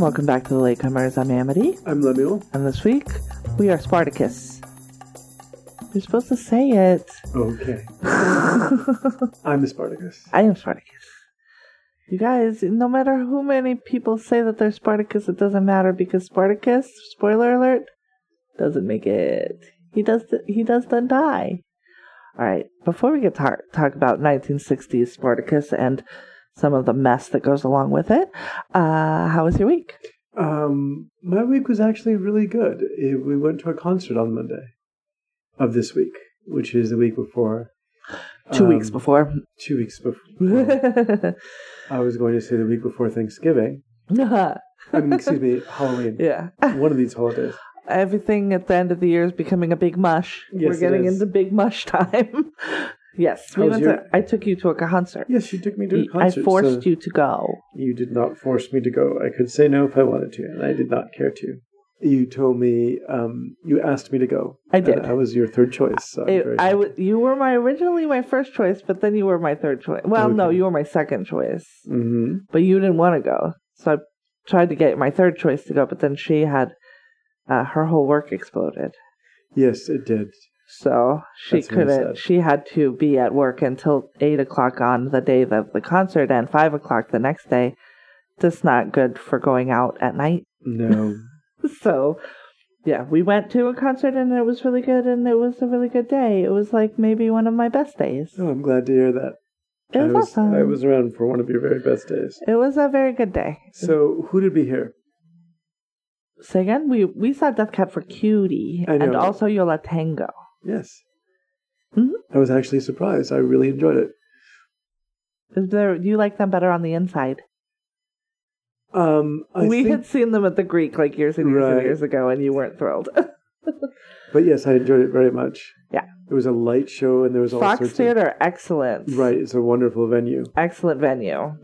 And welcome back to the Latecomers. I'm Amity, I'm Lemuel. and this week we are Spartacus. You're supposed to say it. Okay. I'm the Spartacus. I am Spartacus. You guys, no matter who many people say that they're Spartacus, it doesn't matter because Spartacus, spoiler alert, doesn't make it. He does. he does then die. All right. Before we get to talk about 1960s Spartacus and some of the mess that goes along with it, uh, how was your week? Um, my week was actually really good. It, we went to a concert on Monday of this week, which is the week before. Two Um, weeks before. Two weeks before. I was going to say the week before Thanksgiving. I mean, excuse me, Halloween. yeah. One of these holidays. Everything at the end of the year is becoming a big mush. Yes, We're getting into big mush time. Yes. We How's went your- to, I took you to a concert. Yes, you took me to a concert. I forced so you to go. You did not force me to go. I could say no if I wanted to, and I did not care to. You told me, um, you asked me to go. I did. I was your third choice. So It, I w- you were my originally my first choice, but then you were my third choice. Well, no, you were my second choice, Mhm. but you didn't want to go. So I tried to get my third choice to go, but then she had uh, her whole work exploded, Yes, it did. So she That's couldn't. She had to be at work until eight o'clock on the day of the concert and five o'clock the next day. That's not good for going out at night. No. So, yeah, we went to a concert and it was really good, and it was a really good day. It was like maybe one of my best days. oh, I'm glad to hear that. It was, I was awesome. I was around for one of your very best days. It was a very good day. So who did we hear? Say again, we we saw Death Cab for Cutie and also Yo La Tengo. Yes. Mhm. I was actually surprised. I really enjoyed it. Is there? Do you like them better on the inside? Um, I we think, had seen them at the Greek like years and years and years ago, and you weren't thrilled. but yes, I enjoyed it very much. Yeah. It was a light show, and there was all Fox sorts Theater, excellent. right. It's a wonderful venue. excellent venue.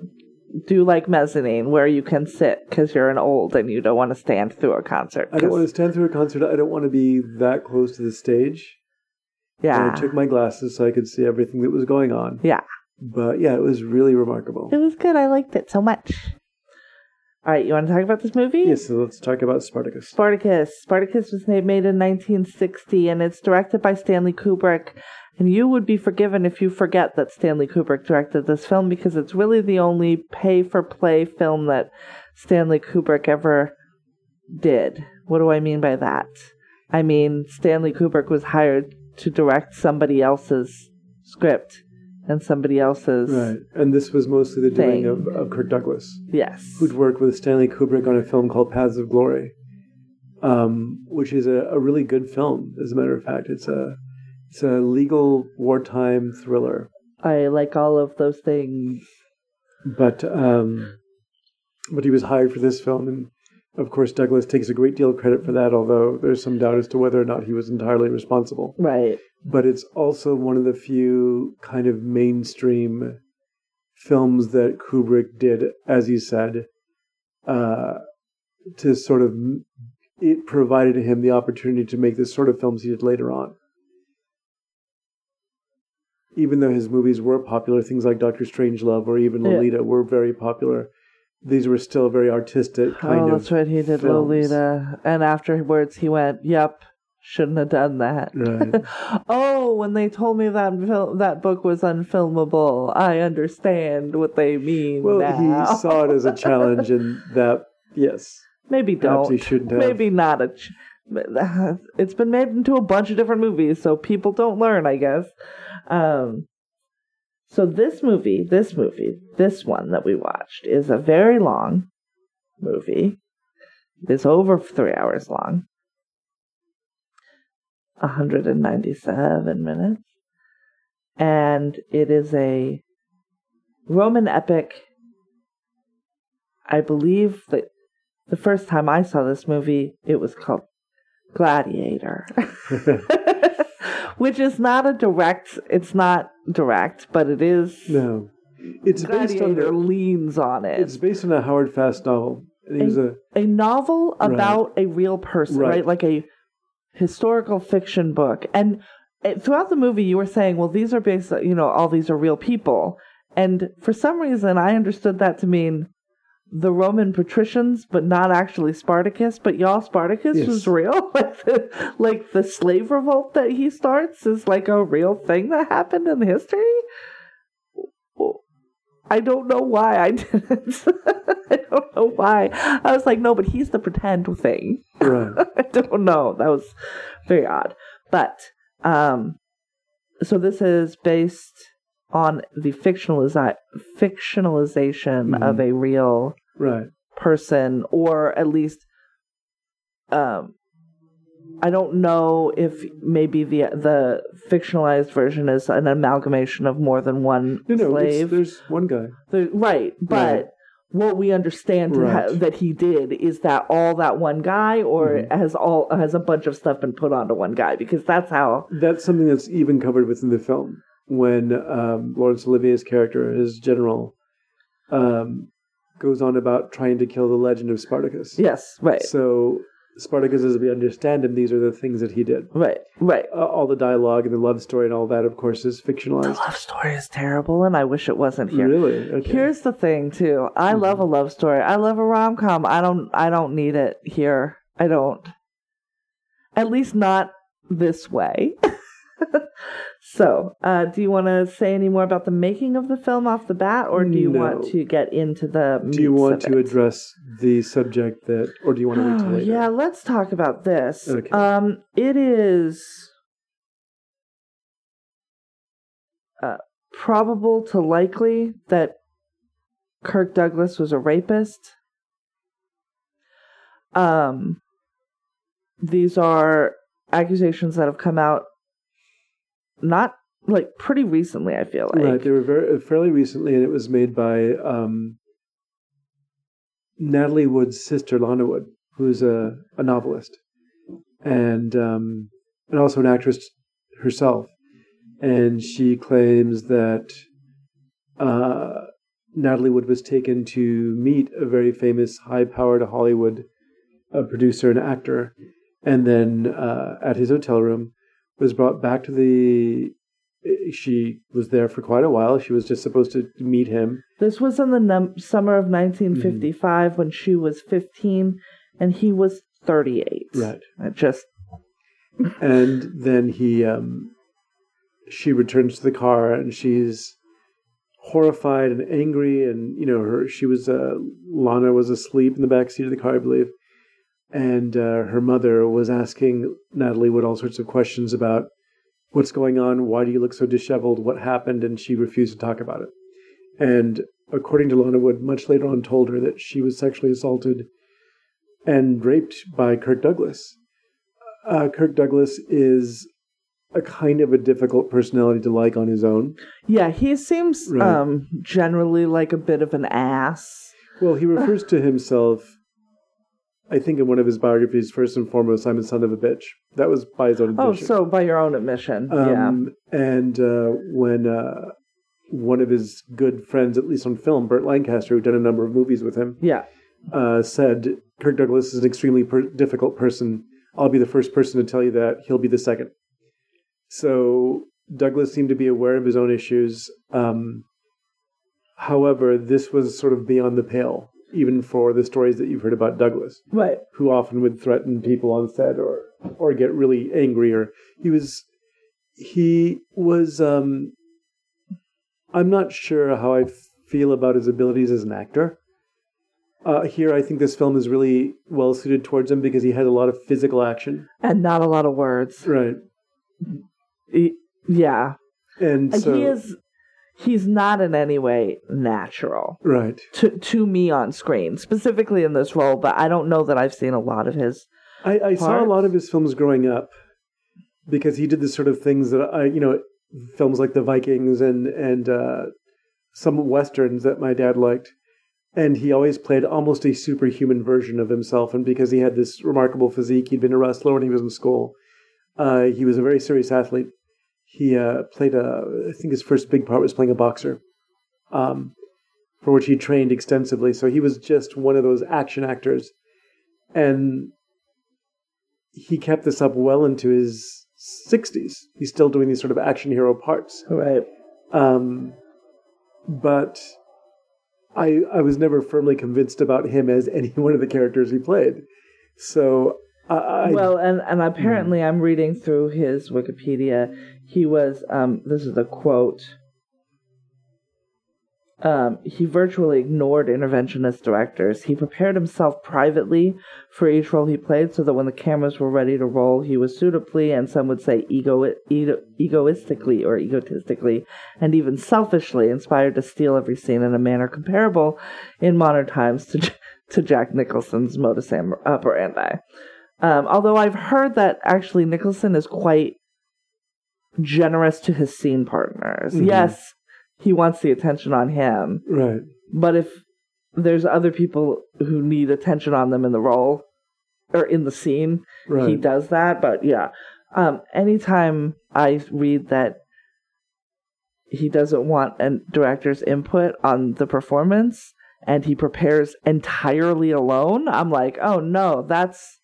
Do like mezzanine where you can sit because you're an old and you don't want to stand through a concert. I don't want to stand through a concert. I don't want to be that close to the stage. Yeah, And I took my glasses so I could see everything that was going on. yeah. But yeah, it was really remarkable. It was good. I liked it so much. All right, you want to talk about this movie? Yes, so let's talk about Spartacus. Spartacus. Spartacus was made made in 1960 and it's directed by Stanley Kubrick. And you would be forgiven if you forget that Stanley Kubrick directed this film because it's really the only pay for play film that Stanley Kubrick ever did. What do I mean by that? I mean, Stanley Kubrick was hired to direct somebody else's script and somebody else's. Right. And this was mostly the doing Thing. of, of Kirk Douglas, Yes. who'd worked with Stanley Kubrick on a film called Paths of Glory, um, which is a, a really good film, as a matter of fact. It's a it's a legal wartime thriller. I like all of those things. But um, but he was hired for this film, and of course Douglas takes a great deal of credit for that. Although there's some doubt as to whether or not he was entirely responsible. Right. But it's also one of the few kind of mainstream films that Kubrick did, as he said, uh, to sort of it provided him the opportunity to make the sort of films he did later on. Even though his movies were popular, things like Doctor Strangelove or even Yeah. Lolita were very popular. These were still very artistic kind oh, of. that's right. He did films. Lolita, and afterwards he went, "Yep, shouldn't have done that." Right. oh, when they told me that fil- that book was unfilmable, I understand what they mean. Well, now. he saw it as a challenge, and that yes, maybe perhaps don't. he shouldn't have. Maybe not a. Ch- it's been made into a bunch of different movies, so people don't learn, I guess. Um, so this movie, this movie, this one that we watched is a very long movie. It's over three hours long. 197 minutes. And it is a Roman epic. I believe that the first time I saw this movie, it was called Gladiator. Which is not a direct, it's not direct, but it is. no, it's based on Gladiator the, leans on it. it's based on a Howard Fast novel. Was a a novel Right. about a real person, right. Right. Like a historical fiction book. And it, throughout the movie, you were saying, well, these are based, you know, all these are real people. And for some reason, I understood that to mean the Roman patricians, but not actually Spartacus. But y'all, Spartacus Yes. was real. like, the, like the slave revolt that he starts is like a real thing that happened in history. I don't know why I didn't. I don't know why. I was like, no, but he's the pretend thing. Right. I don't know. That was very odd. But um so this is based on the fictionalizi- fictionalization Mhm. of a real Right. person or at least um I don't know if maybe the the fictionalized version is an amalgamation of more than one No, no. slave. There's one guy. Right, but Right. what we understand to ha- that he did is that all that one guy, or Mhm. has all has a bunch of stuff been put onto one guy because that's how. That's something that's even covered within the film when um, Laurence Olivier's character, his general, um, goes on about trying to kill the legend of Spartacus. Yes, right, So Spartacus, as we understand him, these are the things that he did. right, right. Uh, all the dialogue and the love story and all that, of course, is fictionalized. The love story is terrible, and I wish it wasn't here. Really? Okay. Here's the thing, too. I Mhm. love a love story. I love a rom com. I don't. I don't need it here. I don't. At least not this way. so, uh, do you want to say any more about the making of the film off the bat, or do you want to get into the? Do you want to address the subject that, or do you want to wait till Oh, later? yeah, let's talk about this. Okay. Um, it is uh, probable to likely that Kirk Douglas was a rapist. Um, these are accusations that have come out not like pretty recently. I feel like right. They were very fairly recently, and it was made by um, Natalie Wood's sister, Lana Wood, who's a, a novelist and um, and also an actress herself. And she claims that uh, Natalie Wood was taken to meet a very famous, high-powered Hollywood uh, producer and actor, and then uh, at his hotel room was brought back to the. She was there for quite a while. She was just supposed to meet him. This was in the num- summer of 1955 when she was 15 and he was 38. Right. Just and then he um she returns to the car and she's horrified and angry and you know her she was uh lana was asleep in the back seat of the car i believe and uh, her mother was asking natalie wood all sorts of questions about what's going on why do you look so disheveled what happened and she refused to talk about it and according to lana wood much later on told her that she was sexually assaulted and raped by kirk douglas uh, Kirk Douglas is a kind of a difficult personality to like on his own. yeah, he seems Right. um generally like a bit of an ass. Well, he refers to himself, I think, in one of his biographies, first and foremost, I'm a son of a bitch. That was by his own admission. Oh, admission. so by your own admission. yeah. Um, And uh, when uh, one of his good friends, at least on film, Burt Lancaster, who'd done a number of movies with him, Yeah. uh, said, Kirk Douglas is an extremely per- difficult person. I'll be the first person to tell you that. He'll be the second. So Douglas seemed to be aware of his own issues. Um, however, this was sort of beyond the pale, even for the stories that you've heard about Douglas, Right. who often would threaten people on set or or get really angry. Or he was he was. Um, I'm not sure how I feel about his abilities as an actor. Uh, here, I think this film is really well suited towards him because he has a lot of physical action. And not a lot of words. Right. Yeah. And And so, he is he's not in any way natural right. to to me on screen, specifically in this role, but I don't know that I've seen a lot of his I, I saw a lot of his films growing up because he did the sort of things that I, you know, films like The Vikings and and uh, some westerns that my dad liked, and he always played almost a superhuman version of himself. And because he had this remarkable physique, he'd been a wrestler when he was in school. Uh, he was a very serious athlete. He uh, played a, I think his first big part was playing a boxer, um, for which he trained extensively. So he was just one of those action actors, and he kept this up well into his 60s. He's still doing these sort of action hero parts. right. Um, but I I was never firmly convinced about him as any one of the characters he played. So I, well, and and apparently, I'm reading through his Wikipedia. He was um, this is a quote. Um, he virtually ignored interventionist directors. He prepared himself privately for each role he played so that when the cameras were ready to roll, he was suitably, and some would say ego, ego, egoistically or egotistically, and even selfishly inspired to steal every scene in a manner comparable in modern times to, to Jack Nicholson's modus operandi. Um, although I've heard that actually Nicholson is quite generous to his scene partners. Mm-hmm. Yes, he wants the attention on him. Right. But if there's other people who need attention on them in the role or in the scene, right. he does that. But yeah, um, anytime I read that he doesn't want a director's input on the performance and he prepares entirely alone, I'm like, oh no, that's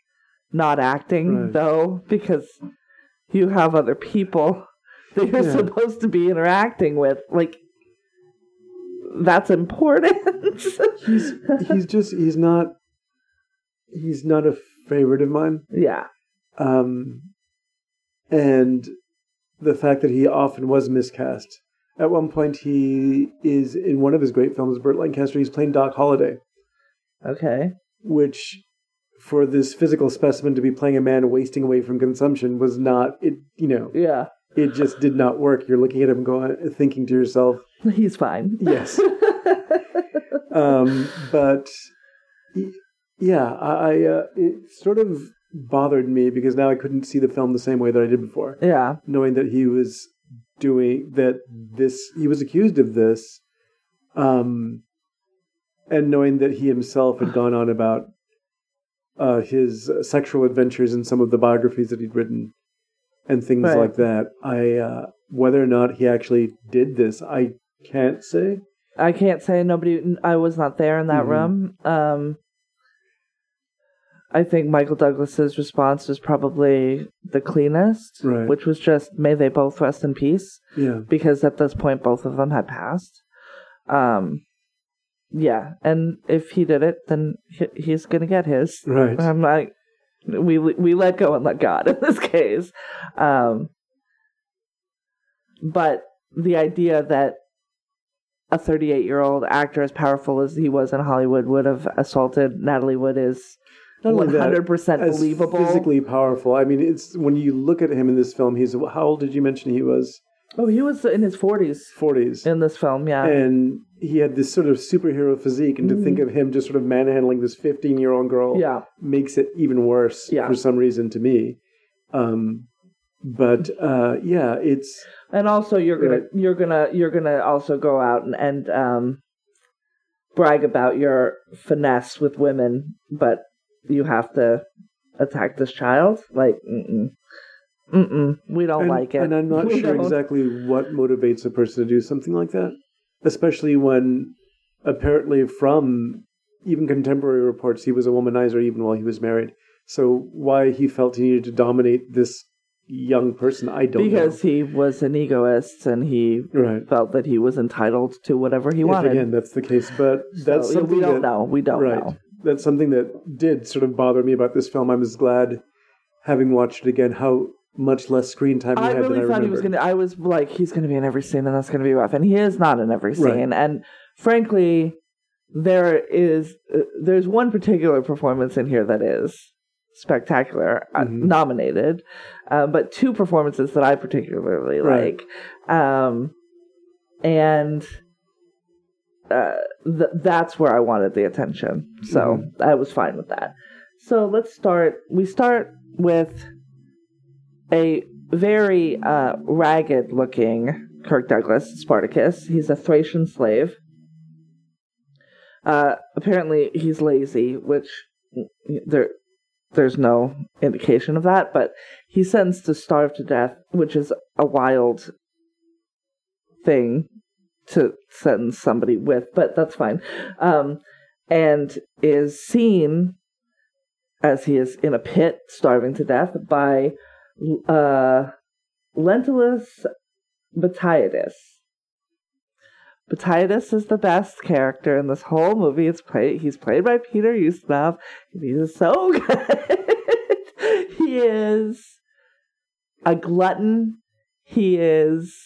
not acting right. though, because you have other people that you're yeah. supposed to be interacting with. Like that's important. he's he's just he's not he's not a favorite of mine. Yeah. Um and the fact that he often was miscast. At one point he is in one of his great films, Burt Lancaster, he's playing Doc Holliday. Okay. Which for this physical specimen to be playing a man wasting away from consumption was not it you know yeah. it just did not work. You're looking at him going thinking to yourself he's fine. Yes. Um, but yeah i uh, it sort of bothered me because now i couldn't see the film the same way that i did before. Yeah. Knowing that he was doing that this he was accused of this um and knowing that he himself had gone on about uh, his sexual adventures in some of the biographies that he'd written and things right. like that. I uh, whether or not he actually did this, I can't say. I can't say. Nobody. I was not there in that mm-hmm. room. Um, I think Michael Douglas's response was probably the cleanest, right. which was just "May they both rest in peace." Yeah, because at this point, both of them had passed. Um, yeah, and if he did it, then he, he's gonna get his. Right. I'm like, we we let go and let God in this case. Um, but the idea that a 38 year old actor as powerful as he was in Hollywood would have assaulted Natalie Wood is not 100% believable. Physically powerful. I mean, it's when you look at him in this film. He's how old did you mention he was? Oh, he was in his 40s. 40s in this film, yeah. And he had this sort of superhero physique, and to mm-hmm. think of him just sort of manhandling this 15 year old girl yeah. makes it even worse yeah. for some reason to me. Um, but uh, yeah, it's and also you're gonna you're gonna you're gonna also go out and and um, brag about your finesse with women, but you have to attack this child. Like, mm-mm. Mm-mm, we don't and, like it. And I'm not we sure don't. exactly what motivates a person to do something like that especially when apparently from even contemporary reports he was a womanizer even while he was married. So why he felt he needed to dominate this young person, I don't know. because know. he was an egoist and he right. felt that he was entitled to whatever he wanted. Again, that's the case, but that's so, something we don't that, know. We don't right. know. That's something that did sort of bother me about this film. I was glad, having watched it again, how much less screen time he I had really than I thought he was gonna. I was like, he's gonna be in every scene, and that's gonna be rough. And he is not in every scene. Right. And frankly, there is uh, there's one particular performance in here that is spectacular, uh, Mhm. nominated, uh, but two performances that I particularly Right. like, um, and. Uh, th- that's where I wanted the attention. So Mhm. I was fine with that. So let's start. We start with a very uh, ragged looking Kirk Douglas, Spartacus. He's a Thracian slave. Uh, apparently, he's lazy, which there there's no indication of that, but he's sentenced to starve to death, which is a wild thing to sentence somebody with, but that's fine. Um, and is seen as he is in a pit, starving to death, by uh, Lentulus Batiatus. But Titus is the best character in this whole movie. It's played. He's played by Peter Ustinov. He's so good. he is a glutton. He is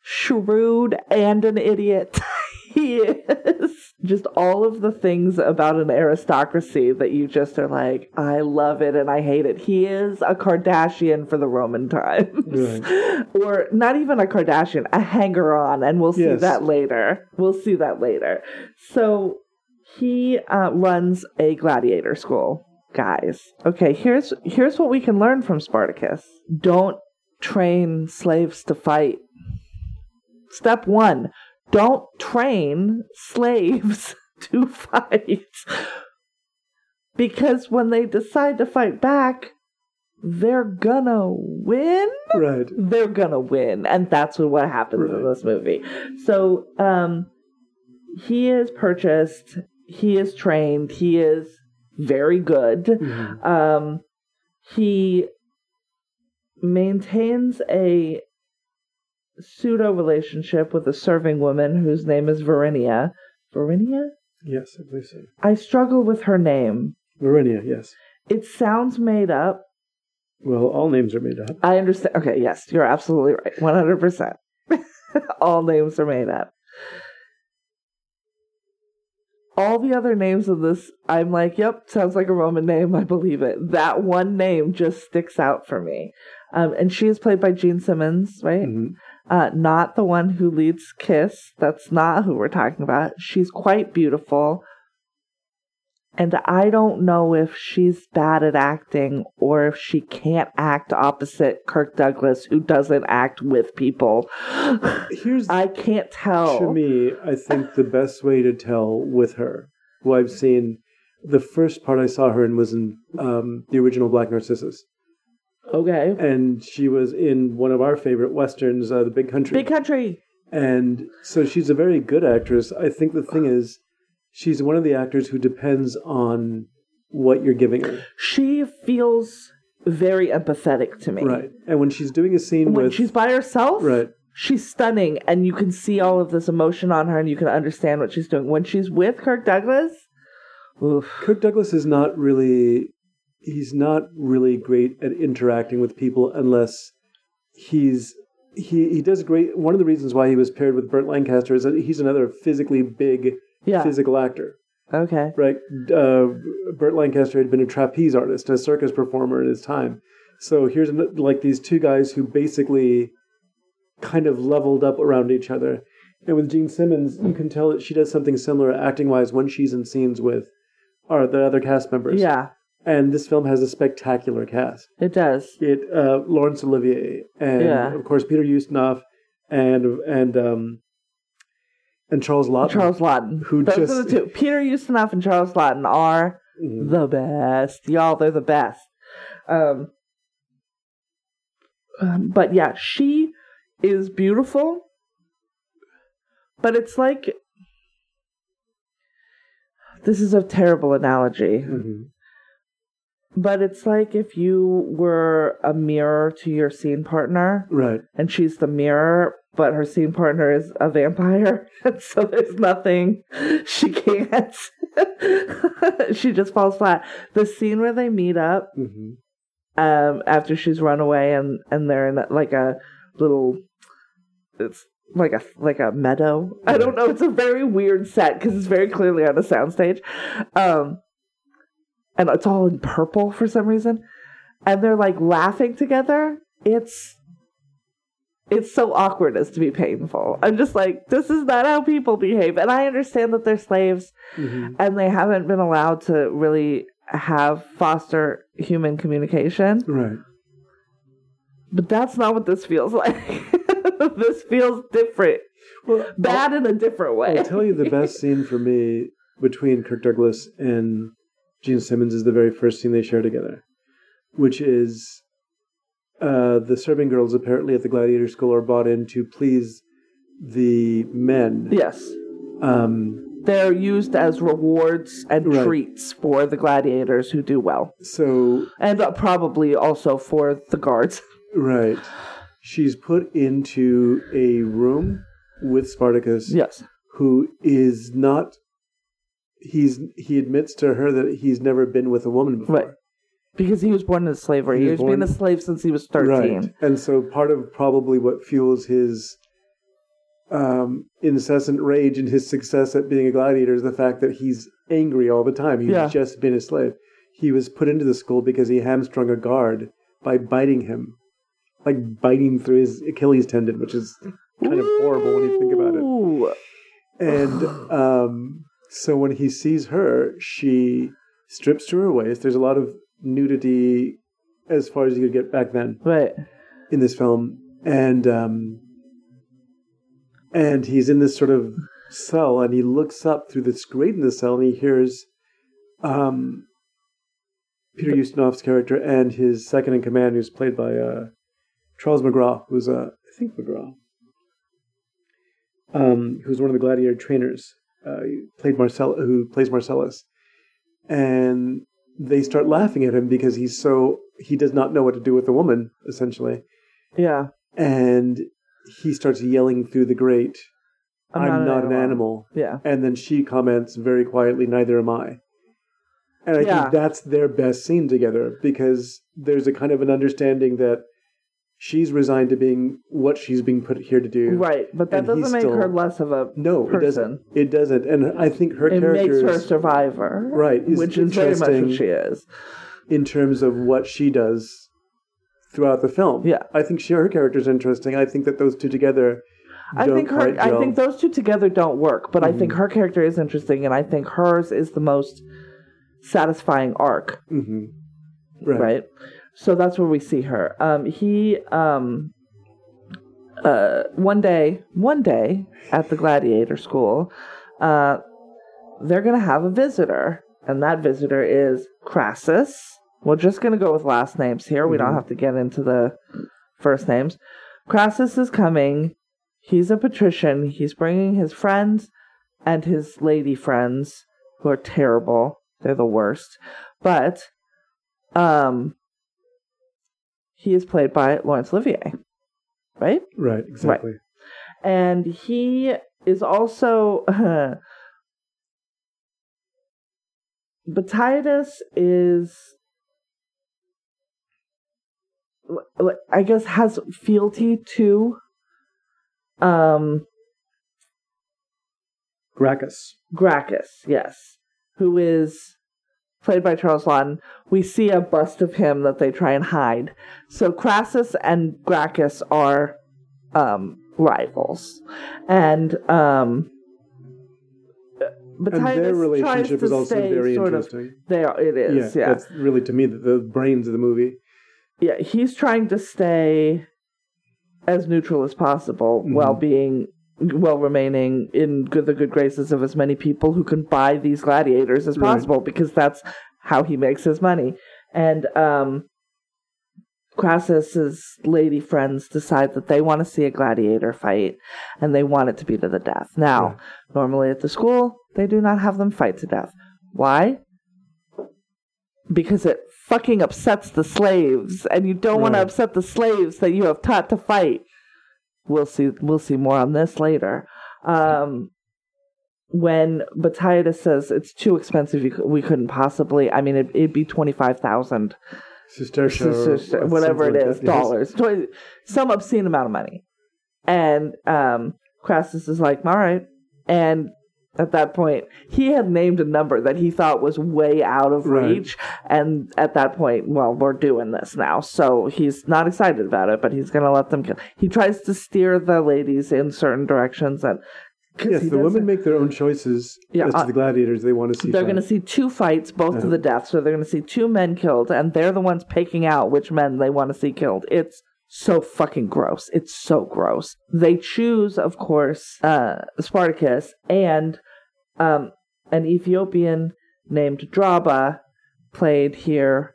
shrewd and an idiot. he is just all of the things about an aristocracy that you just are like, I love it and I hate it. He is a Kardashian for the Roman times. Right. or not even a Kardashian, a hanger on, and we'll see Yes. that later. We'll see that later. So he uh, runs a gladiator school. Guys, okay, here's here's what we can learn from Spartacus. Don't train slaves to fight. Step one, don't train slaves to fight. Because when they decide to fight back, they're gonna win. Right. They're gonna win. And that's what, happens in this movie. So, um, he is purchased, he is trained, he is very good. Mhm. Um, he maintains a pseudo relationship with a serving woman whose name is Varinia. Varinia? Yes, I believe so. I struggle with her name. Varinia, yes. It sounds made up. Well, all names are made up. I understand. Okay, yes, you're absolutely right. 100%. All names are made up. All the other names of this, I'm like, yep, sounds like a Roman name. I believe it. That one name just sticks out for me. Um, and she is played by Jean Simmons, right? Mhm. Uh, not the one who leads Kiss. That's not who we're talking about. She's quite beautiful. And I don't know if she's bad at acting or if she can't act opposite Kirk Douglas, who doesn't act with people. Here's I can't tell. to me, I think the best way to tell with her, who I've seen, the first part I saw her in was in um, the original Black Narcissus, Okay. and she was in one of our favorite westerns, uh, The Big Country. Big country. and so she's a very good actress. I think the thing is, she's one of the actors who depends on what you're giving her, She feels very empathetic to me. right? And when she's doing a scene When with she's by herself, right, she's stunning and you can see all of this emotion on her and you can understand what she's doing. When she's with Kirk Douglas, oof. Kirk Douglas is not really he's not really great at interacting with people unless he's he he does great one of the reasons why he was paired with Burt Lancaster is that he's another physically big Yeah. physical actor. Okay. right? Uh, Burt Lancaster had been a trapeze artist a circus performer in his time. So here's an, like these two guys who basically kind of leveled up around each other. And with Jean Simmons you can tell that she does something similar acting wise when she's in scenes with or the other cast members. Yeah, and this film has a spectacular cast. it does. It uh, Laurence Olivier and Yeah. of course Peter Ustinov and and um and Charles Laughton. Charles Laughton. Who Those just- are the two. Peter Ustinov and Charles Laughton are Mhm. the best. Y'all, they're the best. Um, um, but yeah, she is beautiful. But it's like this is a terrible analogy. Mhm. But it's like if you were a mirror to your scene partner Right. and she's the mirror, but her scene partner is a vampire. And so there's nothing she can't. she just falls flat. The scene where they meet up hmm um, after she's run away and, and they're in like a little, it's like a like a meadow. I don't know. It's a very weird set because it's very clearly on a soundstage. Um, and it's all in purple for some reason. And they're like laughing together. It's it's so awkward as to be painful. I'm just like, this is not how people behave. And I understand that they're slaves hmm and they haven't been allowed to really have foster human communication. Right. But that's not what this feels like. this feels different. Well, Bad in a different way. I'll, I'll tell you the best scene for me between Kirk Douglas and Jean Simmons is the very first scene they share together, which is uh, the serving girls apparently at the gladiator school are bought in to please the men. Yes. Um, They're used as rewards and Right. treats for the gladiators who do well. so And uh, probably also for the guards. Right. She's put into a room with Spartacus, Yes. who is not. He's he admits to her that he's never been with a woman before. Right. Because he was born into slavery. He He was has been a slave since he was 13. Right. And so part of probably what fuels his um, incessant rage and his success at being a gladiator is the fact that he's angry all the time. He's Yeah. just been a slave. He was put into the school because he hamstrung a guard by biting him, like biting through his Achilles tendon, which is kind of horrible when you think about it. And um, so when he sees her, she strips to her waist. There's a lot of nudity as far as you could get back then Right. in this film, and um, and he's in this sort of cell, and he looks up through this grate in the cell, and he hears um, Peter Ustinov's character and his second in command, who's played by uh, Charles McGraw, who's uh, I think McGraw, um, who's one of the gladiator trainers, uh, played Marcel, who plays Marcellus, and they start laughing at him because he's so he does not know what to do with a woman, essentially Yeah. and he starts yelling through the grate, I'm "I'm, not not, an an animal." animal." Yeah. And then she comments very quietly, "Neither am I." And I Yeah. think that's their best scene together because there's a kind of an understanding that she's resigned to being what she's being put here to do. Right. But that doesn't make still- her less of a No, it person. doesn't. It doesn't. And I think her It character makes her a survivor. Right, is Which is very much what she is. in terms of what she does throughout the film. Yeah. I think she, her character is interesting. I think that those two together. I think her. I think those two together don't work, but I Mm-hmm. think her character is interesting, and I think hers is the most satisfying arc. Mhm. Right. Right. So that's where we see her. Um, he um, uh, one day, one day at the gladiator school, uh, they're gonna have a visitor, and that visitor is Crassus. We're just gonna go with last names here. We don't Mhm. have to get into the first names. Crassus is coming. He's a patrician. He's bringing his friends and his lady friends, who are terrible. They're the worst. But, um, he is played by Laurence Olivier, right? Right. Exactly. and he is also Batiatus is I guess has fealty to um Gracchus. Gracchus, yes, who is played by Charles Laughton. We see a bust of him that they try and hide. So Crassus and Gracchus are um, rivals, and um, And their relationship is also very sort of. interesting. They are. It yeah. Yeah. That's really to me the, the brains of the movie. yeah. He's trying to stay as neutral as possible Mhm. while being while remaining in good, the good graces of as many people who can buy these gladiators as Right. possible because that's how he makes his money. And um, Crassus's lady friends decide that they want to see a gladiator fight and they want it to be to the death. Now, Right. normally at the school, they do not have them fight to death. Why? Because it fucking upsets the slaves, and you don't want to upset the slaves that you have taught to fight. We'll see. We'll see more on this later. Um, when Batiatus says it's too expensive, you, we couldn't possibly. I mean, it, it'd be twenty five thousand, Sestertia, or whatever it is, like is, yes. dollars, 20, some obscene amount of money. And um, Crassus is like, all right. And at that point, he had named a number that he thought was way out of Right. reach. And at that point, well, we're doing this now. So he's not excited about it, but he's going to let them kill. He tries to steer the ladies in certain directions. And 'cause Yes, the women make their own choices Yeah, as to uh, the gladiators they want to see. they're going to see two fights, both to the death. So they're going to see two men killed, and they're the ones picking out which men they want to see killed. It's so fucking gross. It's so gross. They choose, of course, uh, Spartacus and um, an Ethiopian named Draba, played here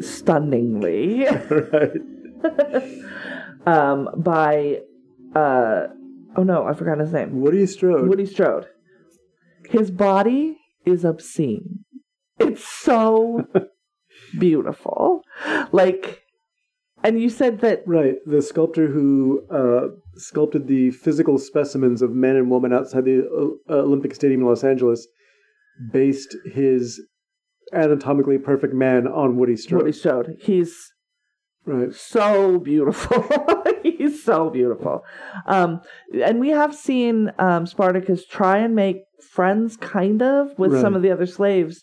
stunningly right. um, by. Uh, oh no, I forgot his name. Woody Strode. Woody Strode. His body is obscene. It's so beautiful. Like And you said that Right. The sculptor who uh, sculpted the physical specimens of men and women outside the uh, Olympic Stadium in Los Angeles based his anatomically perfect man on Woody Strode. what he showed, he's Right. so beautiful. He's so beautiful. Um, and we have seen um, Spartacus try and make friends, kind of, with some of the other slaves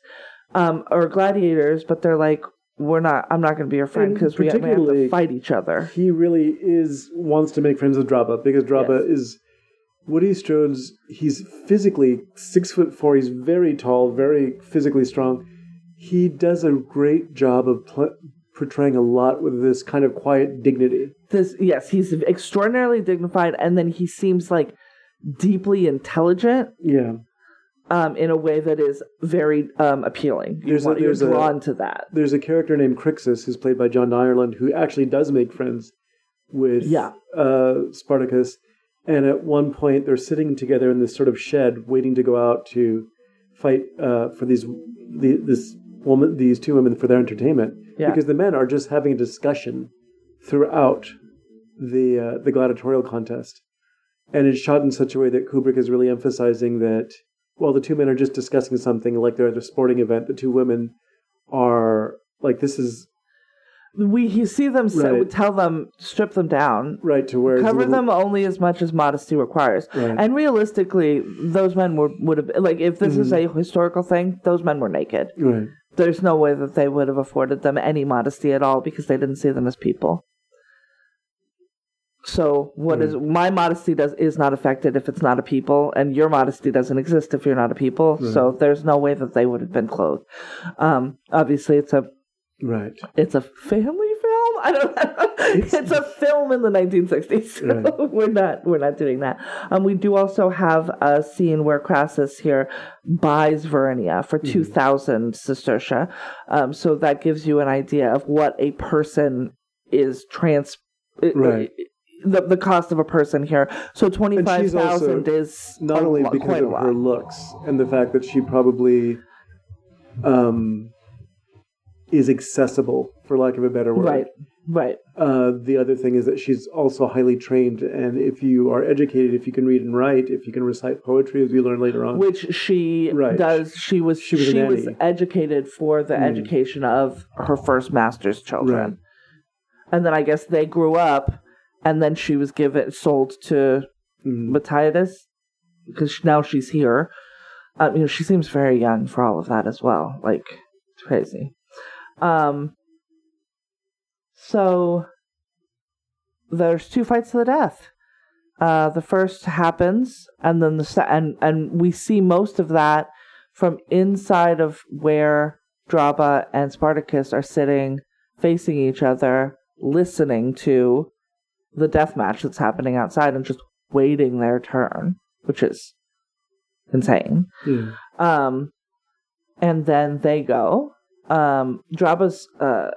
um, or gladiators, but they're like, we're not. I'm not going to be your friend because we, we have to fight each other. He really is wants to make friends with Draba because Draba is Woody Strode's. He's physically six foot four. He's very tall, very physically strong. He does a great job of pl- portraying a lot with this kind of quiet dignity. This, yes, he's extraordinarily dignified, and then he seems like deeply intelligent Yeah. Um, in a way that is very um, appealing. You There's a- want, you're there's a- drawn to that. there's a character named Crixus who's played by John Ireland who actually does make friends with Yeah. uh, Spartacus. And at one point, they're sitting together in this sort of shed, waiting to go out to fight uh, for these the, this woman, these two women for their entertainment. Yeah. Because the men are just having a discussion throughout the uh, the gladiatorial contest, and it's shot in such a way that Kubrick is really emphasizing that while the two men are just discussing something like they're at a sporting event, the two women are like this is We see them Right. tell them strip them down, right to where cover little- them only as much as modesty requires. Right. And realistically, those men were would have like if this is Mm-hmm. a historical thing, those men were naked. right. There's no way that they would have afforded them any modesty at all because they didn't see them as people. So what is my modesty does is not affected if it's not a people, and your modesty doesn't exist if you're not a people. So there's no way that they would have been clothed. Um, obviously, it's a Right. it's a family film. I don't know. It's, a film in the 1960s. So Right. we're not we're not doing that. Um, we do also have a scene where Crassus here buys Vernia for Mm-hmm. 2,000 sestertia. Um, so that gives you an idea of what a person is trans. Right. The, the cost of a person here. So twenty five thousand is Not only because of her looks and the fact that she probably um, is accessible, for lack of a better word. Right. Right. Uh, the other thing is that she's also highly trained, and if you are educated, if you can read and write, if you can recite poetry, as we learn later on, which she Right. does. She was She she was was, nanny. Mm. educated for the education of her first master's children, Right. and then I guess they grew up, and then she was given sold to Mhm. Matthias because now she's here. Um, you know, she seems very young for all of that as well. Like it's crazy. Um. So there's two fights to the death. Uh, the first happens, and then the se- and and we see most of that from inside of where Draba and Spartacus are sitting, facing each other, listening to the death match that's happening outside, and just waiting their turn, which is insane. Yeah. Um, and then they go. Um, Draba's uh,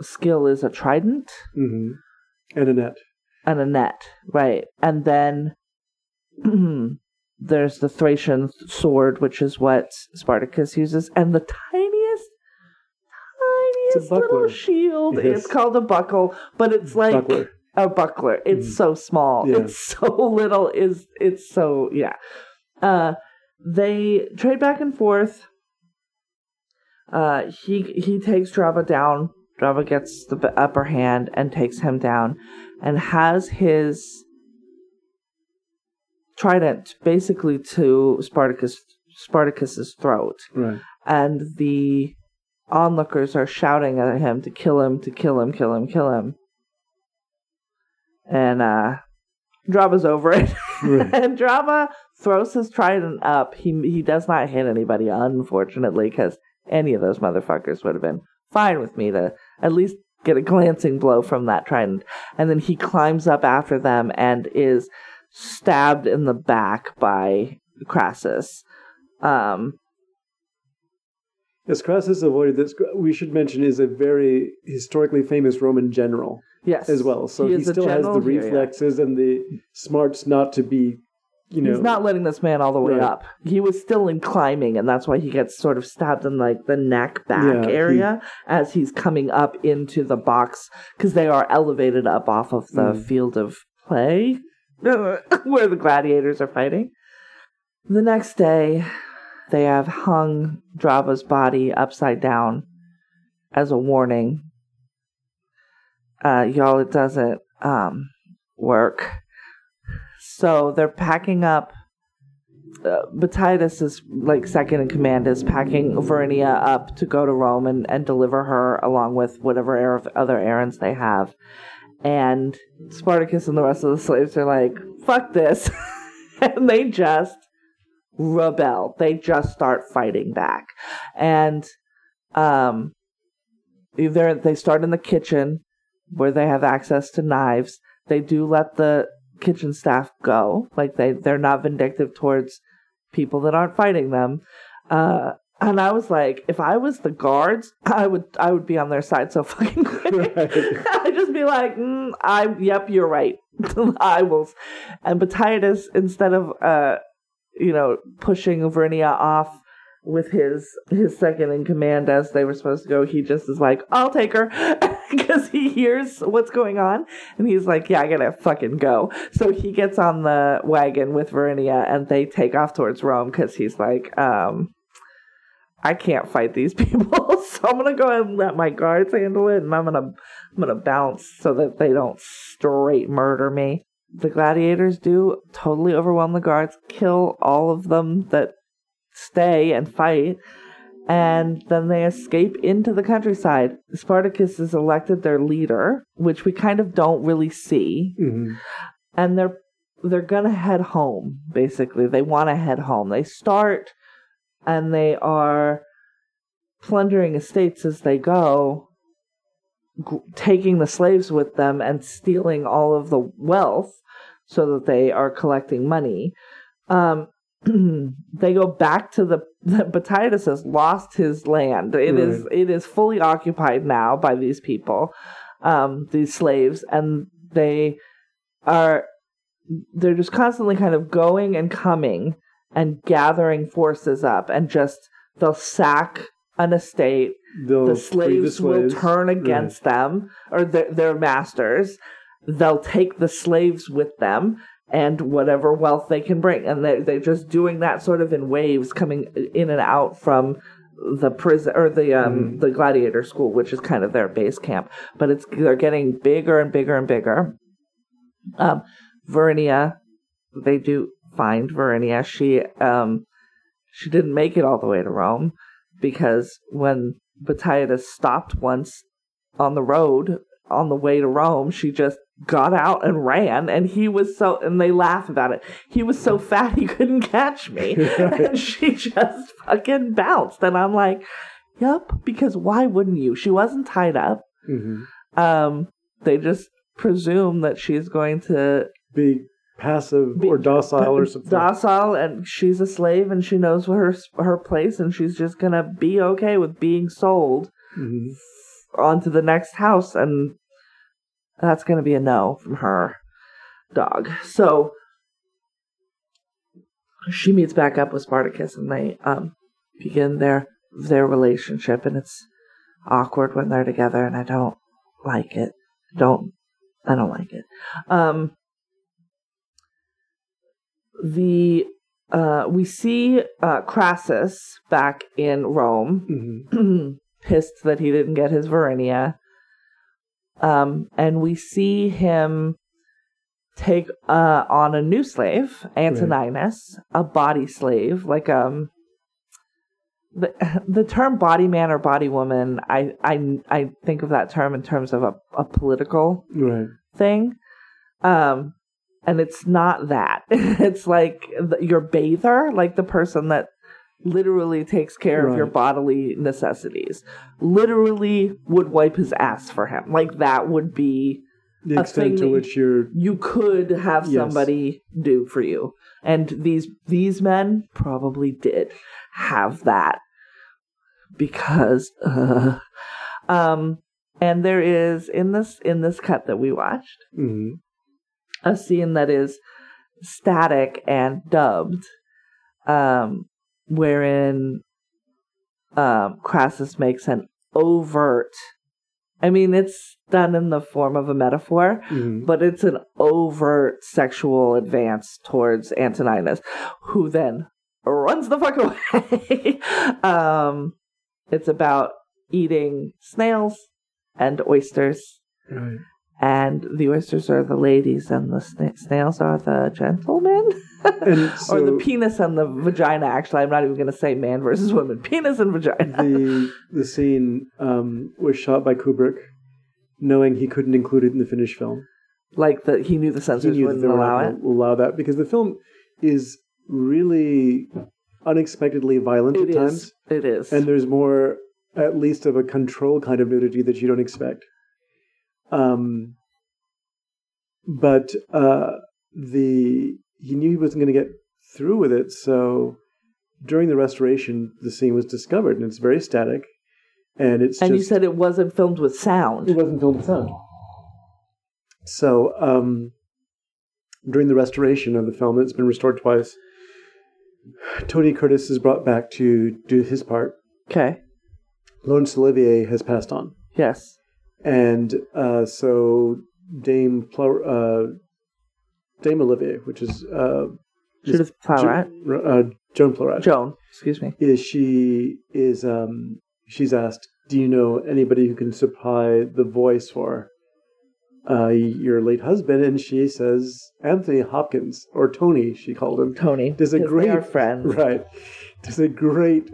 skill is a trident Mhm. and net and a net, right? And then there's the Thracian sword, which is what Spartacus uses, and the tiniest, tiniest little shield. Yes. It's called a buckle, but it's like Buckler. a buckler. It's Mhm. so small. Yeah. It's so little. Is it's so yeah. Uh, they trade back and forth. Uh, he he takes Draba down. Draba gets the upper hand and takes him down, and has his trident basically to Spartacus Spartacus's throat, Right. and the onlookers are shouting at him to kill him, to kill him, kill him, kill him. And uh Draba's over it. Right. and Draba throws his trident up. He he does not hit anybody, unfortunately, because any of those motherfuckers would have been fine with me to at least get a glancing blow from that trident. And then he climbs up after them and is stabbed in the back by Crassus. Um, As Crassus avoided this, we should mention is a very historically famous Roman general yes, as well. So He he, still has the here, yeah. reflexes and the smarts not to be you know He's not letting this man all the way Right. up. He was still in climbing, and that's why he gets sort of stabbed in like the neck back Yeah, he- area as he's coming up into the box because they are elevated up off of the Mm. field of play where the gladiators are fighting. The next day, they have hung Draba's body upside down as a warning. Uh, y'all, it doesn't um, work. So they're packing up. Uh, Batiatus is like second in command is packing Varinia up to go to Rome and, and deliver her along with whatever er- other errands they have. And Spartacus and the rest of the slaves are like, fuck this. and they just rebel. They just start fighting back. And um either they start in the kitchen where they have access to knives. They do let the kitchen staff go. Like they they're not vindictive towards people that aren't fighting them. Uh and I was like, if I was the guards, I would I would be on their side so fucking quick. Right. I'd just be like, mm, I yep, you're right. I will. And Batiatus, instead of uh, you know, pushing Varinia off with his his second in command as they were supposed to go, he just is like, I'll take her because he hears what's going on, and he's like, Yeah, I gotta fucking go. So he gets on the wagon with Varinia, and they take off towards Rome because he's like, um. I can't fight these people, so I'm gonna go and let my guards handle it, and I'm gonna I'm gonna bounce so that they don't straight murder me. The gladiators do totally overwhelm the guards, kill all of them that stay and fight, and then they escape into the countryside. Spartacus is elected their leader, which we kind of don't really see, Mhm. and they're they're gonna head home. Basically, they want to head home. They start, and they are plundering estates as they go, g- taking the slaves with them and stealing all of the wealth so that they are collecting money. Um, they go back to the, the Batiatus has lost his land. It is Right. it is fully occupied now by these people, um, these slaves, and they are they're just constantly kind of going and coming and gathering forces up and just they'll sack an estate They'll the free slaves, will turn against them or their, their masters. They'll take the slaves with them and whatever wealth they can bring. And they're, they're just doing that sort of in waves coming in and out from the prison or the um the gladiator school which is kind of their base camp. But it's they're getting bigger and bigger and bigger. Um Varinia they do find Varinia. She um she didn't make it all the way to rome because when Batiatus stopped once on the road on the way to Rome, she just got out and ran, and he was so, and they laugh about it. He was so fat he couldn't catch me, and she just fucking bounced, and I'm like, "Yep," because why wouldn't you? She wasn't tied up. Mhm. Um, they just presume that she's going to be passive Be- or docile or something. docile and she's a slave and she knows her her place and she's just gonna be okay with being sold Mhm. onto the next house and that's gonna be a no from her dog so she meets back up with spartacus and they um begin their their relationship and it's awkward when they're together and i don't like it don't i don't like it um the uh we see uh crassus back in rome Mhm. pissed that he didn't get his Varinia. Um, and we see him take uh, on a new slave, Antoninus, a body slave, like um. The, the term body man or body woman, I, I, I think of that term in terms of a, a political Right. thing. Um, and it's not that. it's like the, your bather, like the person that literally takes care of your bodily necessities. Literally would wipe his ass for him. Like that would be The A extent thing to which you're you could have Yes. somebody do for you. And these these men probably did have that because uh, um and there is in this in this cut that we watched mm-hmm. a scene that is static and dubbed, um, wherein um, Crassus makes an overt. I mean, it's done in the form of a metaphor, Mhm. but it's an overt sexual advance towards Antoninus, who then runs the fuck away. um, it's about eating snails and oysters, Right. And the oysters are the ladies, and the sna- snails are the gentlemen. And or the penis and the vagina. Actually, I'm not even going to say man versus woman. Penis and vagina. the the scene um, was shot by Kubrick, knowing he couldn't include it in the finished film. like that, he knew the censors knew wouldn't allow it. allow that because the film is really unexpectedly violent It at times. It is. and there's more, at least, of a control kind of nudity that you don't expect. Um, but uh, the he knew he wasn't going to get through with it, so during the restoration, the scene was discovered, and it's very static, and it's and just you said it wasn't filmed with sound. it wasn't filmed with sound. So, um, during the restoration of the film, it's been restored twice. Tony Curtis is brought back to do his part. Okay. Laurence Olivier has passed on, Yes. And uh, so Dame Plo- uh, Dame Olivier, which is uh, Judith Plowright. Jo- uh, Joan Plowright, Joan. Excuse me. is she is um, she's asked, "Do you know anybody who can supply the voice for uh, your late husband?" And she says, "Anthony Hopkins or Tony," she called him. Tony. Does a great friend right. Does a great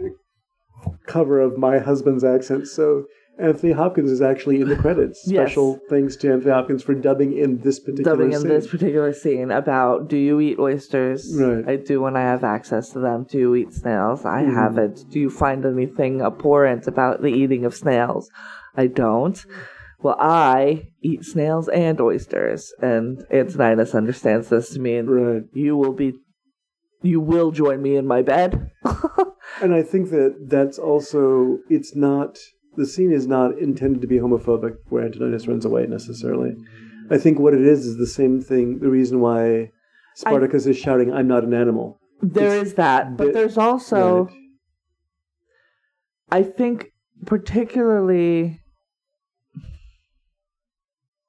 cover of my husband's accent. So Anthony Hopkins is actually in the credits. Yes. Special thanks to Anthony Hopkins for dubbing in this particular Dubbing in scene. this particular scene about do you eat oysters? Right. I do when I have access to them. Do you eat snails? I Mhm. haven't. Do you find anything abhorrent about the eating of snails? I don't. Well, I eat snails and oysters, and Antoninus understands this to mean Right. you will be, you will join me in my bed. And I think that that's also it's not the scene is not intended to be homophobic where Antoninus runs away necessarily. I think what it is is the same thing. The reason why Spartacus is shouting, "I'm not an animal." there It's is that, but bit- there's also, Right. I think, particularly,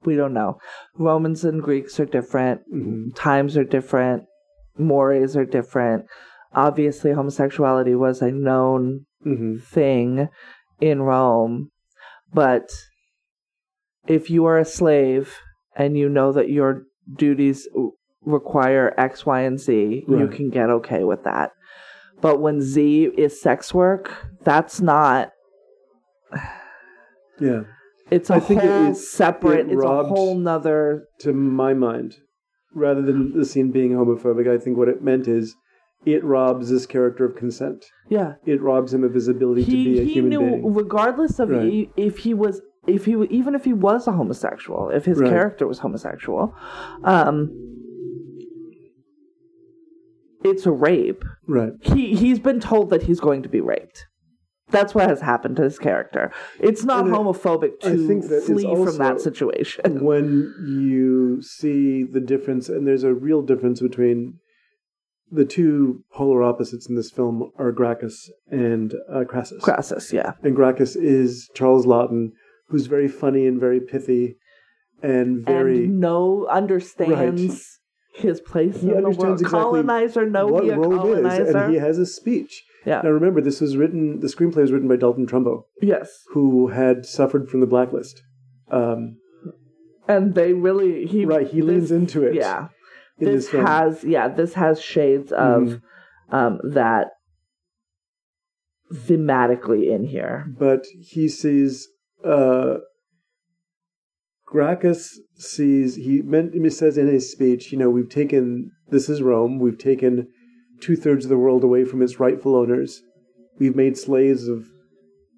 we don't know. Romans and Greeks are different. Mhm. times are different, mores are different. Obviously, homosexuality was a known Mhm. thing in Rome, but if you are a slave and you know that your duties require X, Y, and Z, you can get okay with that. But when Z is sex work, that's not. Yeah. It's a I think it whole separate. it it's a whole nother. to my mind, rather than the scene being homophobic, I think what it meant is it robs this character of consent. Yeah, It robs him of his ability to be he a he human knew being. regardless of Right. if he was if he even if he was a homosexual if his Right. character was homosexual um it's a rape Right. he he's been told that he's going to be raped that's what has happened to his character it's not And homophobic I to think that it's flee from that situation when you see the difference, and there's a real difference between the two polar opposites in this film are Gracchus and uh, Crassus. crassus yeah and Gracchus is Charles Laughton, who's very funny and very pithy, and very and no understands his place He in the world exactly colonizer no what be a colonizer is, and he has a speech. yeah Now remember, this was written. The screenplay was written by Dalton Trumbo, yes who had suffered from the blacklist. Um, and they really he right, he leans this- into it. yeah this this film. has yeah this has shades of Mhm. um that thematically in here but he sees uh Gracchus sees he meant he says in his speech, you know, we've taken this is Rome, we've taken two thirds of the world away from its rightful owners. We've made slaves of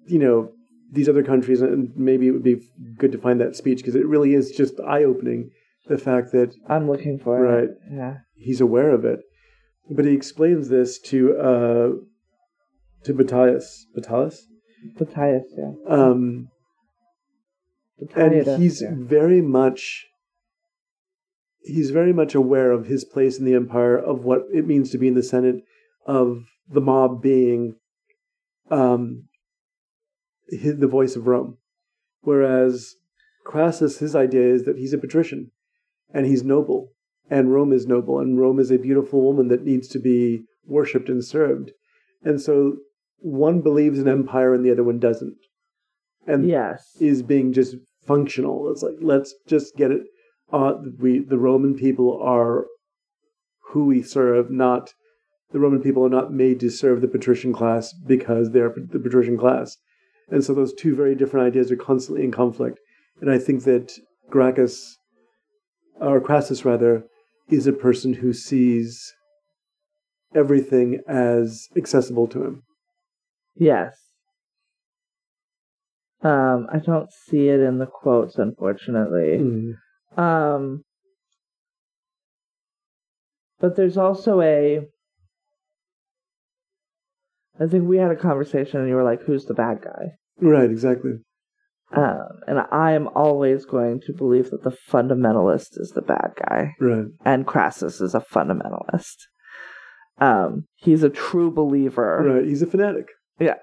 you know, these other countries and maybe it would be good to find that speech because it really is just eye opening the fact that i'm looking for Right. it yeah he's aware of it. But he explains this to uh to Batiatus. Batiatus? Matthias, yeah Um and he's yeah. very much he's very much aware of his place in the empire, of what it means to be in the Senate, of the mob being um, his, the voice of Rome. Whereas Crassus, his idea is that he's a patrician and he's noble, and Rome is noble, and Rome is a beautiful woman that needs to be worshipped and served. And so one believes in empire and the other one doesn't. And Yes. is being just functional. It's like let's just get it. Uh, we the Roman people are who we serve, not the Roman people are not made to serve the patrician class because they're the patrician class. And so those two very different ideas are constantly in conflict. And I think that Gracchus, or Crassus rather, is a person who sees everything as accessible to him. Yes. Um, I don't see it in the quotes, unfortunately. Mm. Um, but there's also a. I think we had a conversation, and you were like, "Who's the bad guy?" Right, exactly. Um, and I am always going to believe that the fundamentalist is the bad guy, Right. and Crassus is a fundamentalist. Um, he's a true believer. Right. He's a fanatic. Yeah.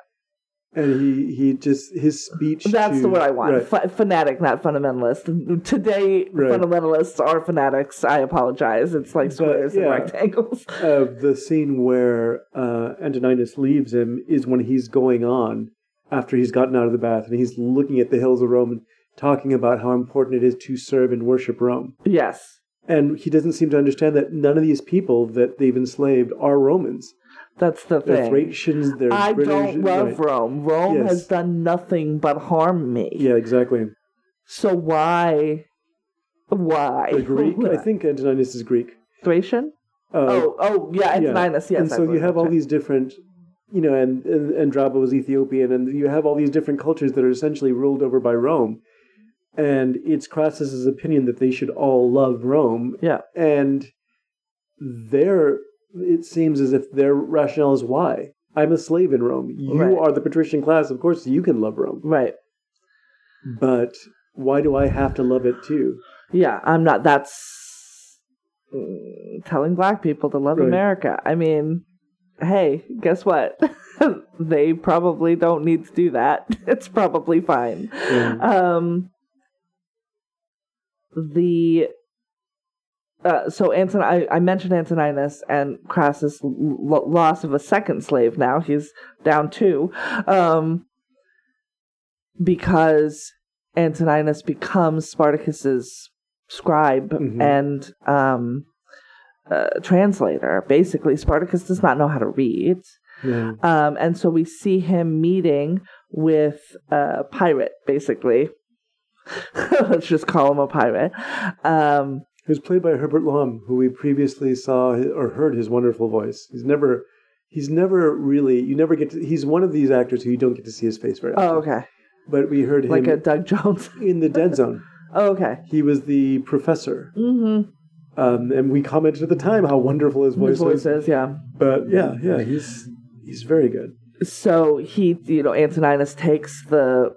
And he, he just, his speech. That's to- the word I want. Right. Fa- fanatic, not fundamentalist. Today, Right. fundamentalists are fanatics. I apologize. It's like But, squares and rectangles. uh, the scene where uh, Antoninus leaves him is when he's going on after he's gotten out of the bath and he's looking at the hills of Rome and talking about how important it is to serve and worship Rome. Yes, And he doesn't seem to understand that none of these people that they've enslaved are Romans. that's the They're thing. Thracians, they're I British. don't love right. Rome. Rome Yes. has done nothing but harm me. Yeah, exactly. So why? Why? The Greek, I think Antoninus is Greek. Thracian. Uh, oh, oh, yeah, Antoninus. Yes. and so you have all these different you know and, and Andraba was ethiopian and you have all these different cultures that are essentially ruled over by rome and it's crassus's opinion that they should all love rome Yeah. and their it seems as if their rationale is why i'm a slave in rome you Right. are the patrician class of course you can love rome Right. but why do i have to love it too Yeah, I'm not. That's mm, telling black people to love Right. America. I mean, hey, guess what? they probably don't need to do that. It's probably fine. Yeah. Um, the uh, so Anton, I, I mentioned Antoninus and Crassus' l- loss of a second slave. Now he's down two, um, because Antoninus becomes Spartacus's scribe Mhm. and um, uh, translator. Basically, Spartacus does not know how to read. yeah. Um, and so we see him meeting with a pirate, basically. Let's just call him a pirate. Um, He was played by Herbert Lom, who we previously saw or heard his wonderful voice. He's never, he's never really, you never get to. He's one of these actors who you don't get to see his face very often. oh, okay. But we heard him Like a Doug Jones. in the Dead Zone. oh, okay. He was the professor, Mm-hmm. Um, and we commented at the time how wonderful his voice His voice was. is, yeah. But yeah, yeah, he's he's very good. So he, you know, Antoninus takes the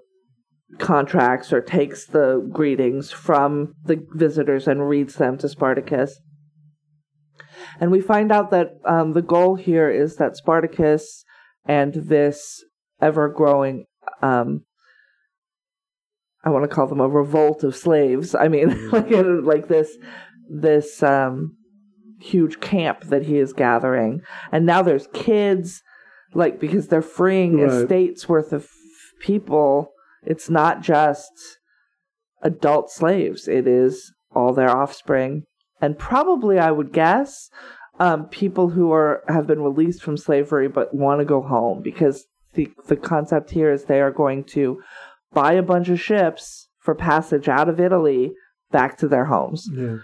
contracts or takes the greetings from the visitors and reads them to Spartacus. And we find out that um, the goal here is that Spartacus and this ever growing, um, I want to call them a revolt of slaves. I mean, like, like this, this um, huge camp that he is gathering. And now there's kids, like, because they're freeing Right. estates worth of people. It's not just adult slaves, it is all their offspring. And probably, I would guess, um, people who are have been released from slavery but want to go home because the the concept here is they are going to buy a bunch of ships for passage out of Italy back to their homes Yeah,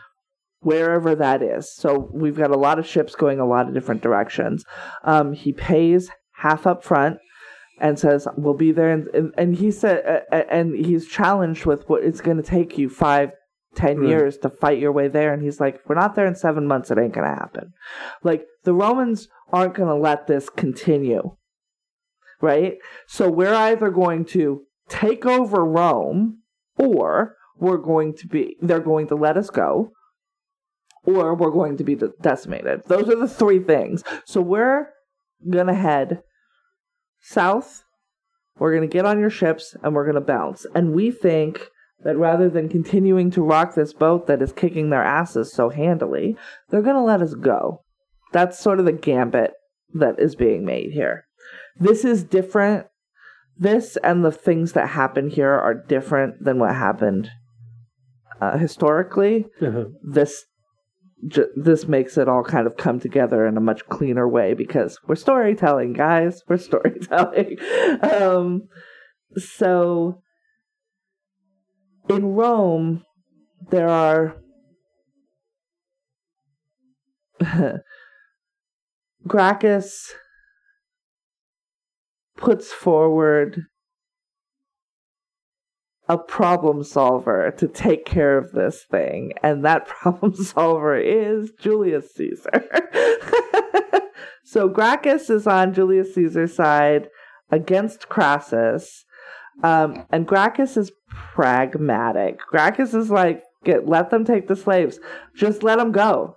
wherever that is. So we've got a lot of ships going a lot of different directions. Um, he pays half up front and says we'll be there, and and, and he said, uh, uh, and he's challenged with what it's going to take you five. Ten Right. years to fight your way there, and he's like, "If we're not there in seven months, it ain't gonna happen." Like the Romans aren't gonna let this continue, right? So we're either going to take over Rome, or we're going to be they're going to let us go, or we're going to be decimated. Those are the three things. So we're going to head south. We're going to get on your ships and we're going to bounce. And we think that rather than continuing to rock this boat that is kicking their asses so handily, they're going to let us go. That's sort of the gambit that is being made here. This is different. This and the things that happen here are different than what happened uh, historically. Uh-huh. This j- this makes it all kind of come together in a much cleaner way because we're storytelling, guys. We're storytelling. um, so in Rome, there are Gracchus puts forward a problem solver to take care of this thing, and that problem solver is Julius Caesar. so Gracchus is on Julius Caesar's side against Crassus, um, and Gracchus is pragmatic. Gracchus is like, get let them take the slaves, just let them go.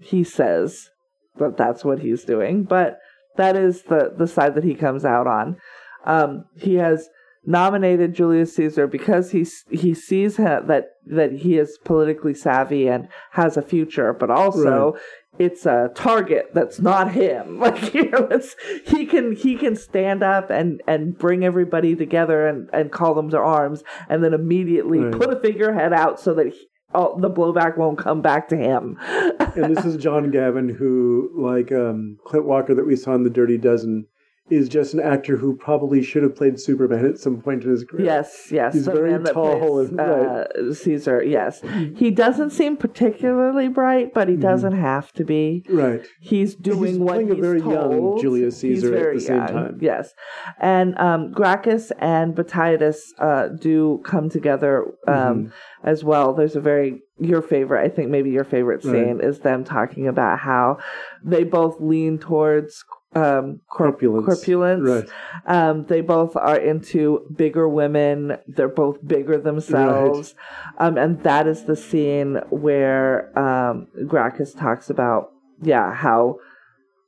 He says that that's what he's doing, but that is the the side that he comes out on. Um, he has nominated Julius Caesar because he he sees that that he is politically savvy and has a future, but also Right. it's a target that's not him. Like you know, it's he can he can stand up and and bring everybody together and and call them to arms, and then immediately Right. put a figurehead out so that. He, all, the blowback won't come back to him. and this is John Gavin, who, like um, Clint Walker that we saw in The Dirty Dozen, is just an actor who probably should have played Superman at some point in his career. Yes, yes. He's very tall plays, and- uh, Caesar. Yes, he doesn't seem particularly bright, but he doesn't have to be. Right. He's doing He's what playing a he's very young told. Julius He's Caesar at very the same young, time. Yes, and um, Gracchus and Batiatus uh, do come together um, Mm-hmm. as well. There's a very your favorite, I think maybe your favorite Right. scene is them talking about how they both lean towards um, corp- Corpulence. corpulence. Right. Um, they both are into bigger women. They're both bigger themselves. Right. Um, and that is the scene where um, Gracchus talks about, yeah, how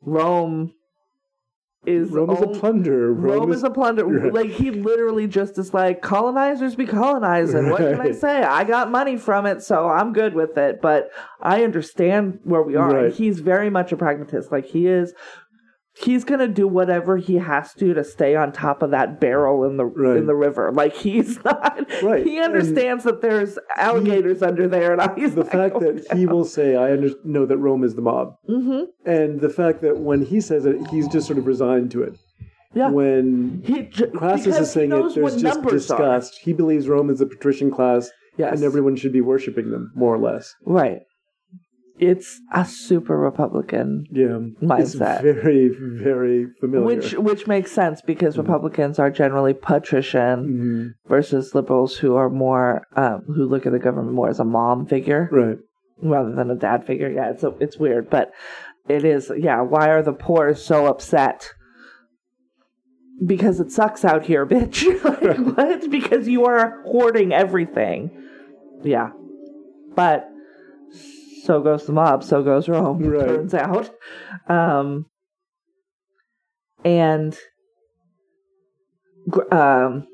Rome is Rome is a plunder. Rome, is, a plunder. Right. Like he literally just is like colonizers be colonizing. What can I say? I got money from it, so I'm good with it. But I understand where we are. Right. And he's very much a pragmatist. Like he is. He's gonna do whatever he has to to stay on top of that barrel in the Right. in the river. Like he's not. Right. He understands that there's alligators under there, and he's the like, fact "Oh, that he will say, "I under- know that Rome is the mob," Mhm. and the fact that when he says it, he's just sort of resigned to it. yeah, When he j- Crassus is saying it, there's just numbers are. disgust. He believes Rome is the patrician class, Yes, and everyone should be worshiping them, more or less. right. It's a super Republican Yeah, it's Mindset. very, very familiar. Which which makes sense because Mm-hmm. Republicans are generally patrician Mhm. versus liberals who are more um, who look at the government more as a mom figure right? rather than a dad figure. Yeah, it's it's weird, but it is. Yeah, why are the poor so upset? Because it sucks out here, bitch. like, what? Because you are hoarding everything. Yeah, but so goes the mob. So goes Rome. Right. Turns out. Um, and um,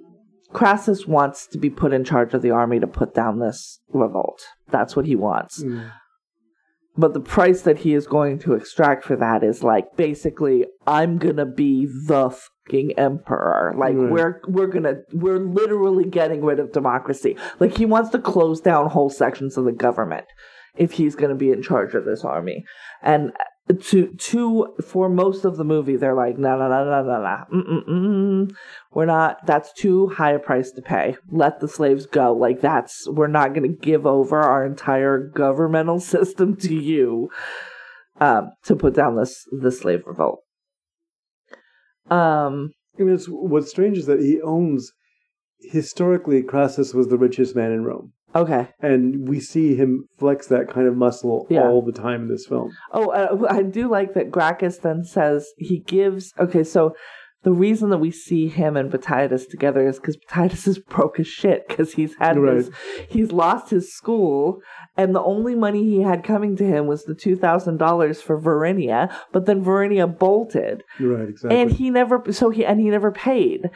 Crassus wants to be put in charge of the army to put down this revolt. That's what he wants. Mm. But the price that he is going to extract for that is like basically, I'm gonna be the fucking emperor. Like we're we're gonna we're literally getting rid of democracy. Like he wants to close down whole sections of the government if he's gonna be in charge of this army. And to to for most of the movie, they're like, no, no, no, no, no, no, we're not. That's too high a price to pay. Let the slaves go. Like that's we're not going to give over our entire governmental system to you um, to put down this the slave revolt. Um. I mean, it's, what's strange is that he owns. Historically, Crassus was the richest man in Rome, Okay. and we see him flex that kind of muscle Yeah. all the time in this film. Oh, uh, I do like that Gracchus then says he gives. Okay, so the reason that we see him and Batiatus together is because Batiatus is broke as shit because he's had Right. his, he's lost his school and the only money he had coming to him was the two thousand dollars for Varinia, but then Varinia bolted Right, exactly. and he never so he and he never paid.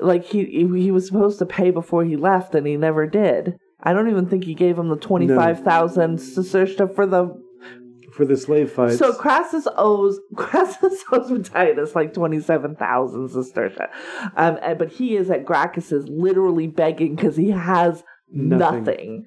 Like he he was supposed to pay before he left and he never did. I don't even think he gave him the twenty five thousand sestertia for the For the slave fights. so Crassus owes Crassus owes Batiatus like twenty seven thousand sestertia, um, and, but he is at Gracchus's literally begging because he has Nothing. nothing.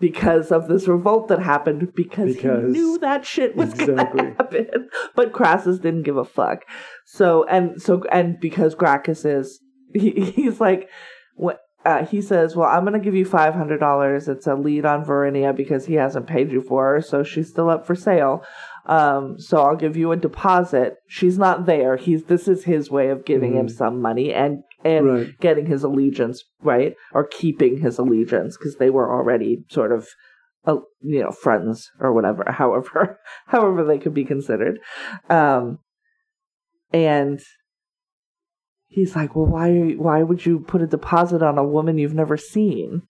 Because of this revolt that happened, because, Because- he knew that shit was Exactly. gonna happen, but Crassus didn't give a fuck. So and so and because Gracchus is he, he's like what uh, he says, "Well, I'm going to give you five hundred dollars. It's a lead on Varinia because he hasn't paid you for her, so she's still up for sale. Um, so I'll give you a deposit. She's not there. He's this is his way of giving him Mhm. some money and and Right. getting his allegiance right or keeping his allegiance because they were already sort of." Uh, you know, friends or whatever, however, however they could be considered, um, and he's like, "Well, why why would you put a deposit on a woman you've never seen?"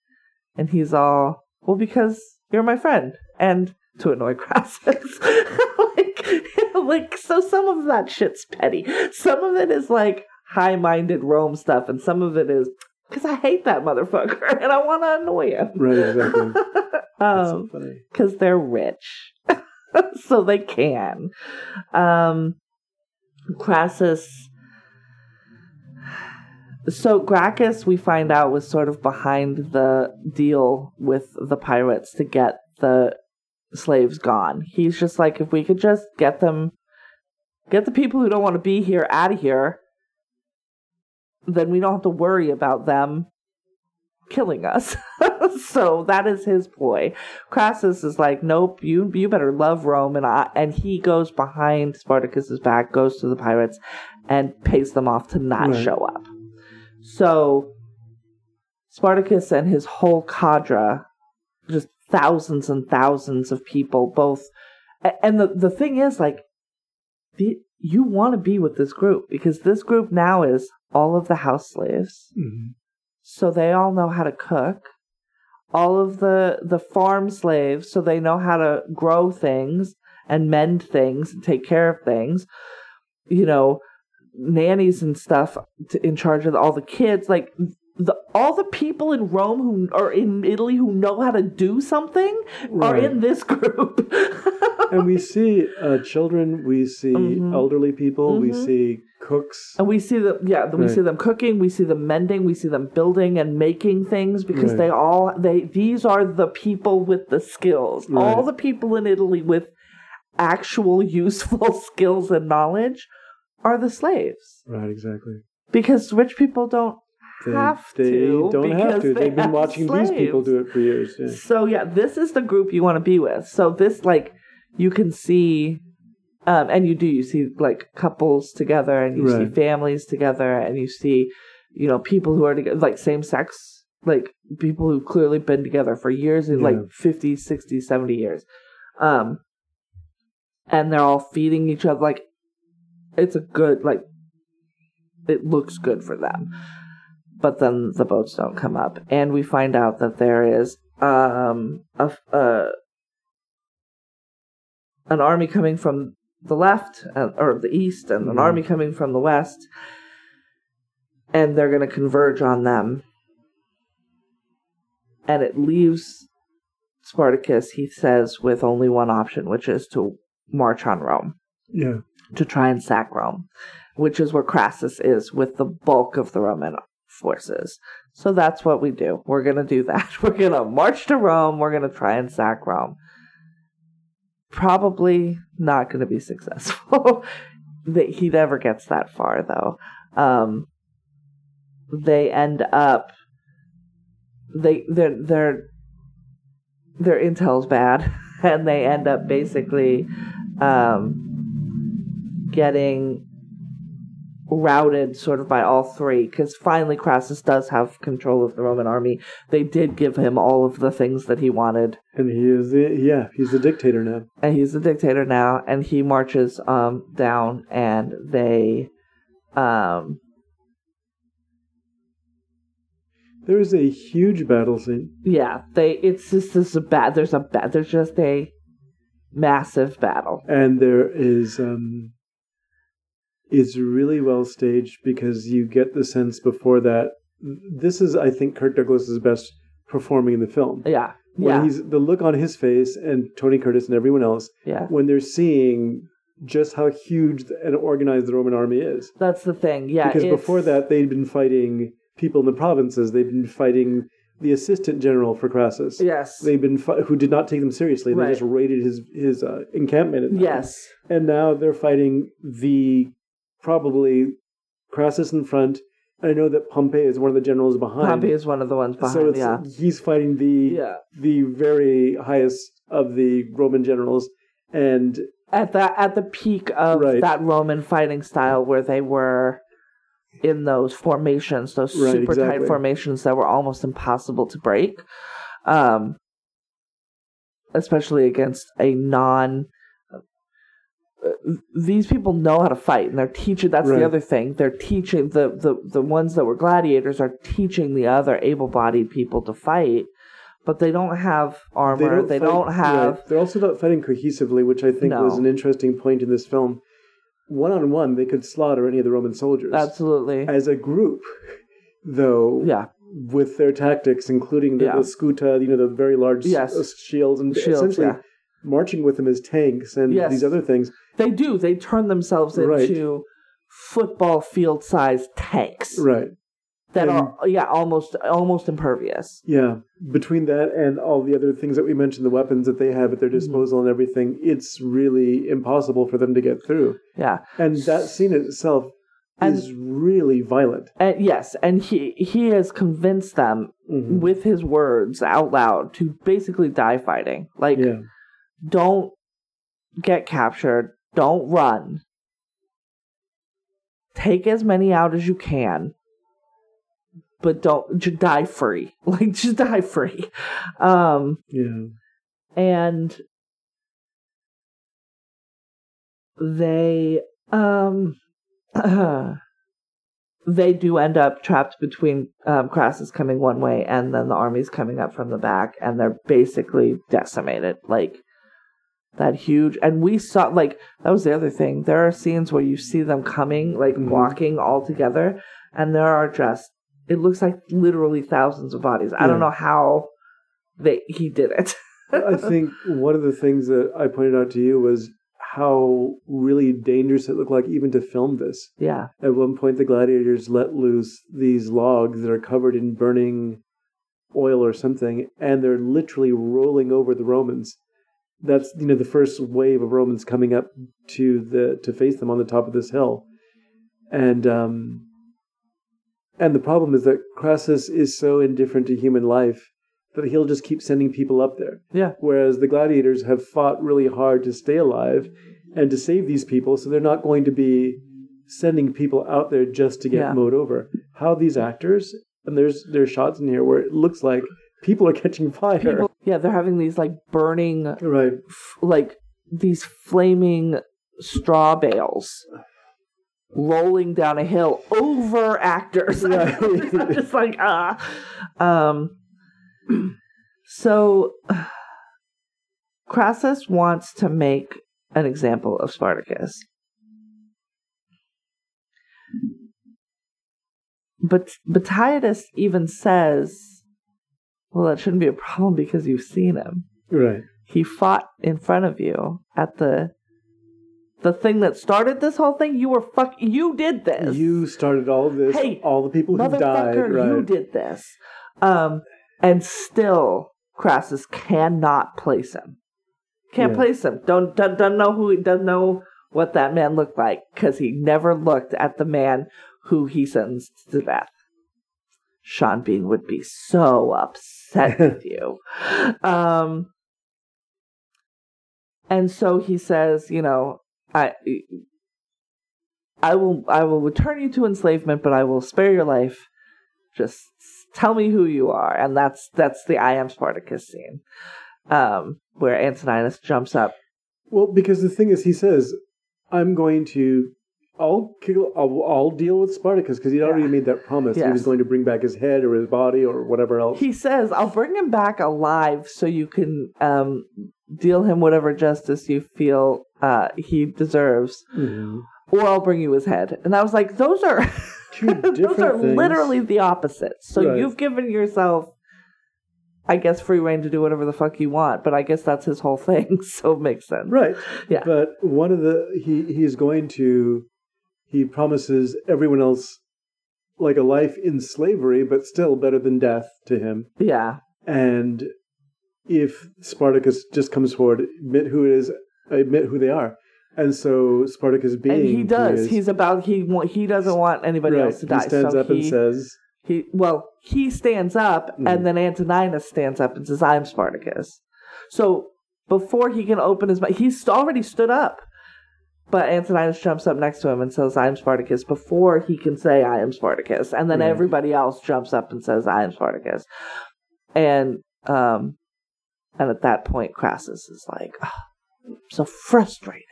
And he's all, "Well, because you're my friend." And to annoy Crassus, like, like so, some of that shit's petty. Some of it is like high-minded Rome stuff, and some of it is because I hate that motherfucker and I want to annoy him. right, exactly. That's Um, funny. because they're rich, so they can. Um, Crassus. So Gracchus, we find out, was sort of behind the deal with the pirates to get the slaves gone. He's just like, if we could just get them, get the people who don't want to be here out of here, then we don't have to worry about them killing us. so that is his ploy. Crassus is like, nope, you you better love Rome, and I, and he goes behind Spartacus's back, goes to the pirates, and pays them off to not Right. show up. So Spartacus and his whole cadre, just thousands and thousands of people, both, and the the thing is, like, the, you want to be with this group because this group now is all of the house slaves. Mhm. so they all know how to cook. All of the the farm slaves so they know how to grow things and mend things and take care of things. You know nannies and stuff to, in charge of all the kids like the all the people in Rome who are in Italy who know how to do something are Right. in this group and we see uh, children, we see Mhm. elderly people, we Mhm. see cooks. And we see them, yeah, we see them cooking, we see them mending, we see them building and making things because Right. they all they these are the people with the skills. All the people in Italy with actual useful skills and knowledge are the slaves Right, exactly. because rich people don't They, have they to don't have to. they They've been watching these people do it for years. Yeah. So yeah, this is the group you want to be with. So this like you can see um and you do you see like couples together and you see families together and you see you know people who are together like same sex like people who've clearly been together for years in Yeah. like 50 60 70 years um and they're all feeding each other like it's a good like it looks good for them. But then the boats don't come up. And we find out that there is um a, a an army coming from the left uh, or the east and an Mhm. army coming from the west. And they're going to converge on them. And it leaves Spartacus he says with only one option which is to march on Rome. Yeah. To try and sack Rome, which is where Crassus is with the bulk of the Roman forces. So that's what we do. We're going to do that. We're going to march to Rome. We're going to try and sack Rome. Probably not going to be successful. He never gets that far, though. Um, they end up. They their their their intel's bad, and they end up basically um, getting routed sort of by all three because finally Crassus does have control of the Roman army. They did give him all of the things that he wanted, And he is the yeah, he's the dictator now. and he's the dictator now. And he marches um, down, and they Um, There is a huge battle scene. yeah, they. It's just this a bad. There's a bad. There's just a massive battle. and there is um it's really well staged because you get the sense before that this is i think kirk douglas's best performing in the film. Yeah, when yeah, he's the look on his face and tony curtis and everyone else yeah. when they're seeing just how huge and organized the roman army is. That's the thing. Yeah, because before that they'd been fighting people in the provinces. They'd been fighting the assistant general for crassus. Yes, they've been fi- who did not take them seriously. They Right. just raided his his uh, encampment yes, and now they're fighting the probably Crassus in front. And I know that Pompey is one of the generals behind. Pompey is one of the ones behind. so it's, yeah, he's fighting the yeah. the very highest of the Roman generals, and At that at the peak of Right. that Roman fighting style, where they were in those formations, those Right, super tight formations that were almost impossible to break, um, especially against a non. These people know how to fight, and they're teaching. That's Right. the other thing. They're teaching the, the the ones that were gladiators are teaching the other able-bodied people to fight, but they don't have armor. They don't, fight- have right. They're also not fighting cohesively, which I think No. was an interesting point in this film. One on one, they could slaughter any of the Roman soldiers. absolutely. As a group, though, Yeah, with their tactics, including the, Yeah. the scuta, you know, the very large Yes. uh, shields, and Shields, essentially yeah. marching with them as tanks and Yes. these other things. They do. They turn themselves Right. into football field-sized tanks Right. that And- are yeah almost almost impervious. Yeah. Between that and all the other things that we mentioned, the weapons that they have at their Mm-hmm. disposal and everything, it's really impossible for them to get through. Yeah, And that scene itself And- is really violent. and yes, and he he has convinced them Mhm. with his words out loud to basically die fighting. Like, Yeah. don't get captured. Don't run. Take as many out as you can, but don't just die free. Like, just die free. Um, Yeah. and they um they do end up trapped between um, Crassus coming one way and then the armies coming up from the back, and they're basically decimated. Like that huge, and we saw like that was the other thing. There are scenes where you see them coming, like Mhm. walking all together, and there are just it looks like literally thousands of bodies. I don't know how they he did it. I think one of the things that I pointed out to you was how really dangerous it looked like even to film this. yeah, At one point, the gladiators let loose these logs that are covered in burning oil or something, and they're literally rolling over the Romans. That's you know the first wave of Romans coming up to the to face them on the top of this hill, and um, and the problem is that Crassus is so indifferent to human life that he'll just keep sending people up there. yeah. Whereas the gladiators have fought really hard to stay alive and to save these people, so they're not going to be sending people out there just to get Yeah. mowed over. How these actors and there's there's shots in here where it looks like people are catching fire. People, yeah, they're having these like burning, right. f- like these flaming straw bales rolling down a hill over actors. Right. I'm just like ah. Um. So, Crassus wants to make an example of Spartacus. But Batiatus even says, "Well, that shouldn't be a problem because you've seen him. Right. He fought in front of you at the the thing that started this whole thing. You were fuck. You did this. You started all of this. Hey, all the people who died. Right. You did this. Um, and still, Crassus cannot place him. Can't Yeah. place him. Don't, don't don't know who. He doesn't know what that man looked like because he never looked at the man who he sentenced to death. Sean Bean would be so upset with you. Um, and so he says, you know, I, I will, I will return you to enslavement, but I will spare your life. Just tell me who you are, and that's that's the I am Spartacus scene, um, where Antoninus jumps up. Well, because the thing is, he says, "I'm going to I'll kill. I'll, I'll deal with Spartacus because he'd already Yeah. made that promise. He was going to bring back his head or his body or whatever else. He says, "I'll bring him back alive, so you can um, deal him whatever justice you feel uh, he deserves, Mhm. or I'll bring you his head." And I was like, "Those are Two those are things. literally the opposites." So Right. you've given yourself, I guess, free reign to do whatever the fuck you want. But I guess that's his whole thing, so it makes sense. Right. Yeah. But one of the he he's going to he promises everyone else like a life in slavery, but still better than death to him. Yeah, And if Spartacus just comes forward, admit who it is, admit who they are. And so Spartacus being and he does. is- He's about he he doesn't want anybody right, else to die. He stands so up he, and says, He well, he stands up, Mhm. and then Antoninus stands up and says, "I'm Spartacus." So before he can open his mouth, he's already stood up. But Antoninus jumps up next to him and says, "I'm Spartacus." Before he can say, "I am Spartacus," and then Right. everybody else jumps up and says, "I am Spartacus," and um, and at that point, Crassus is like, "Ah, "I'm so frustrated."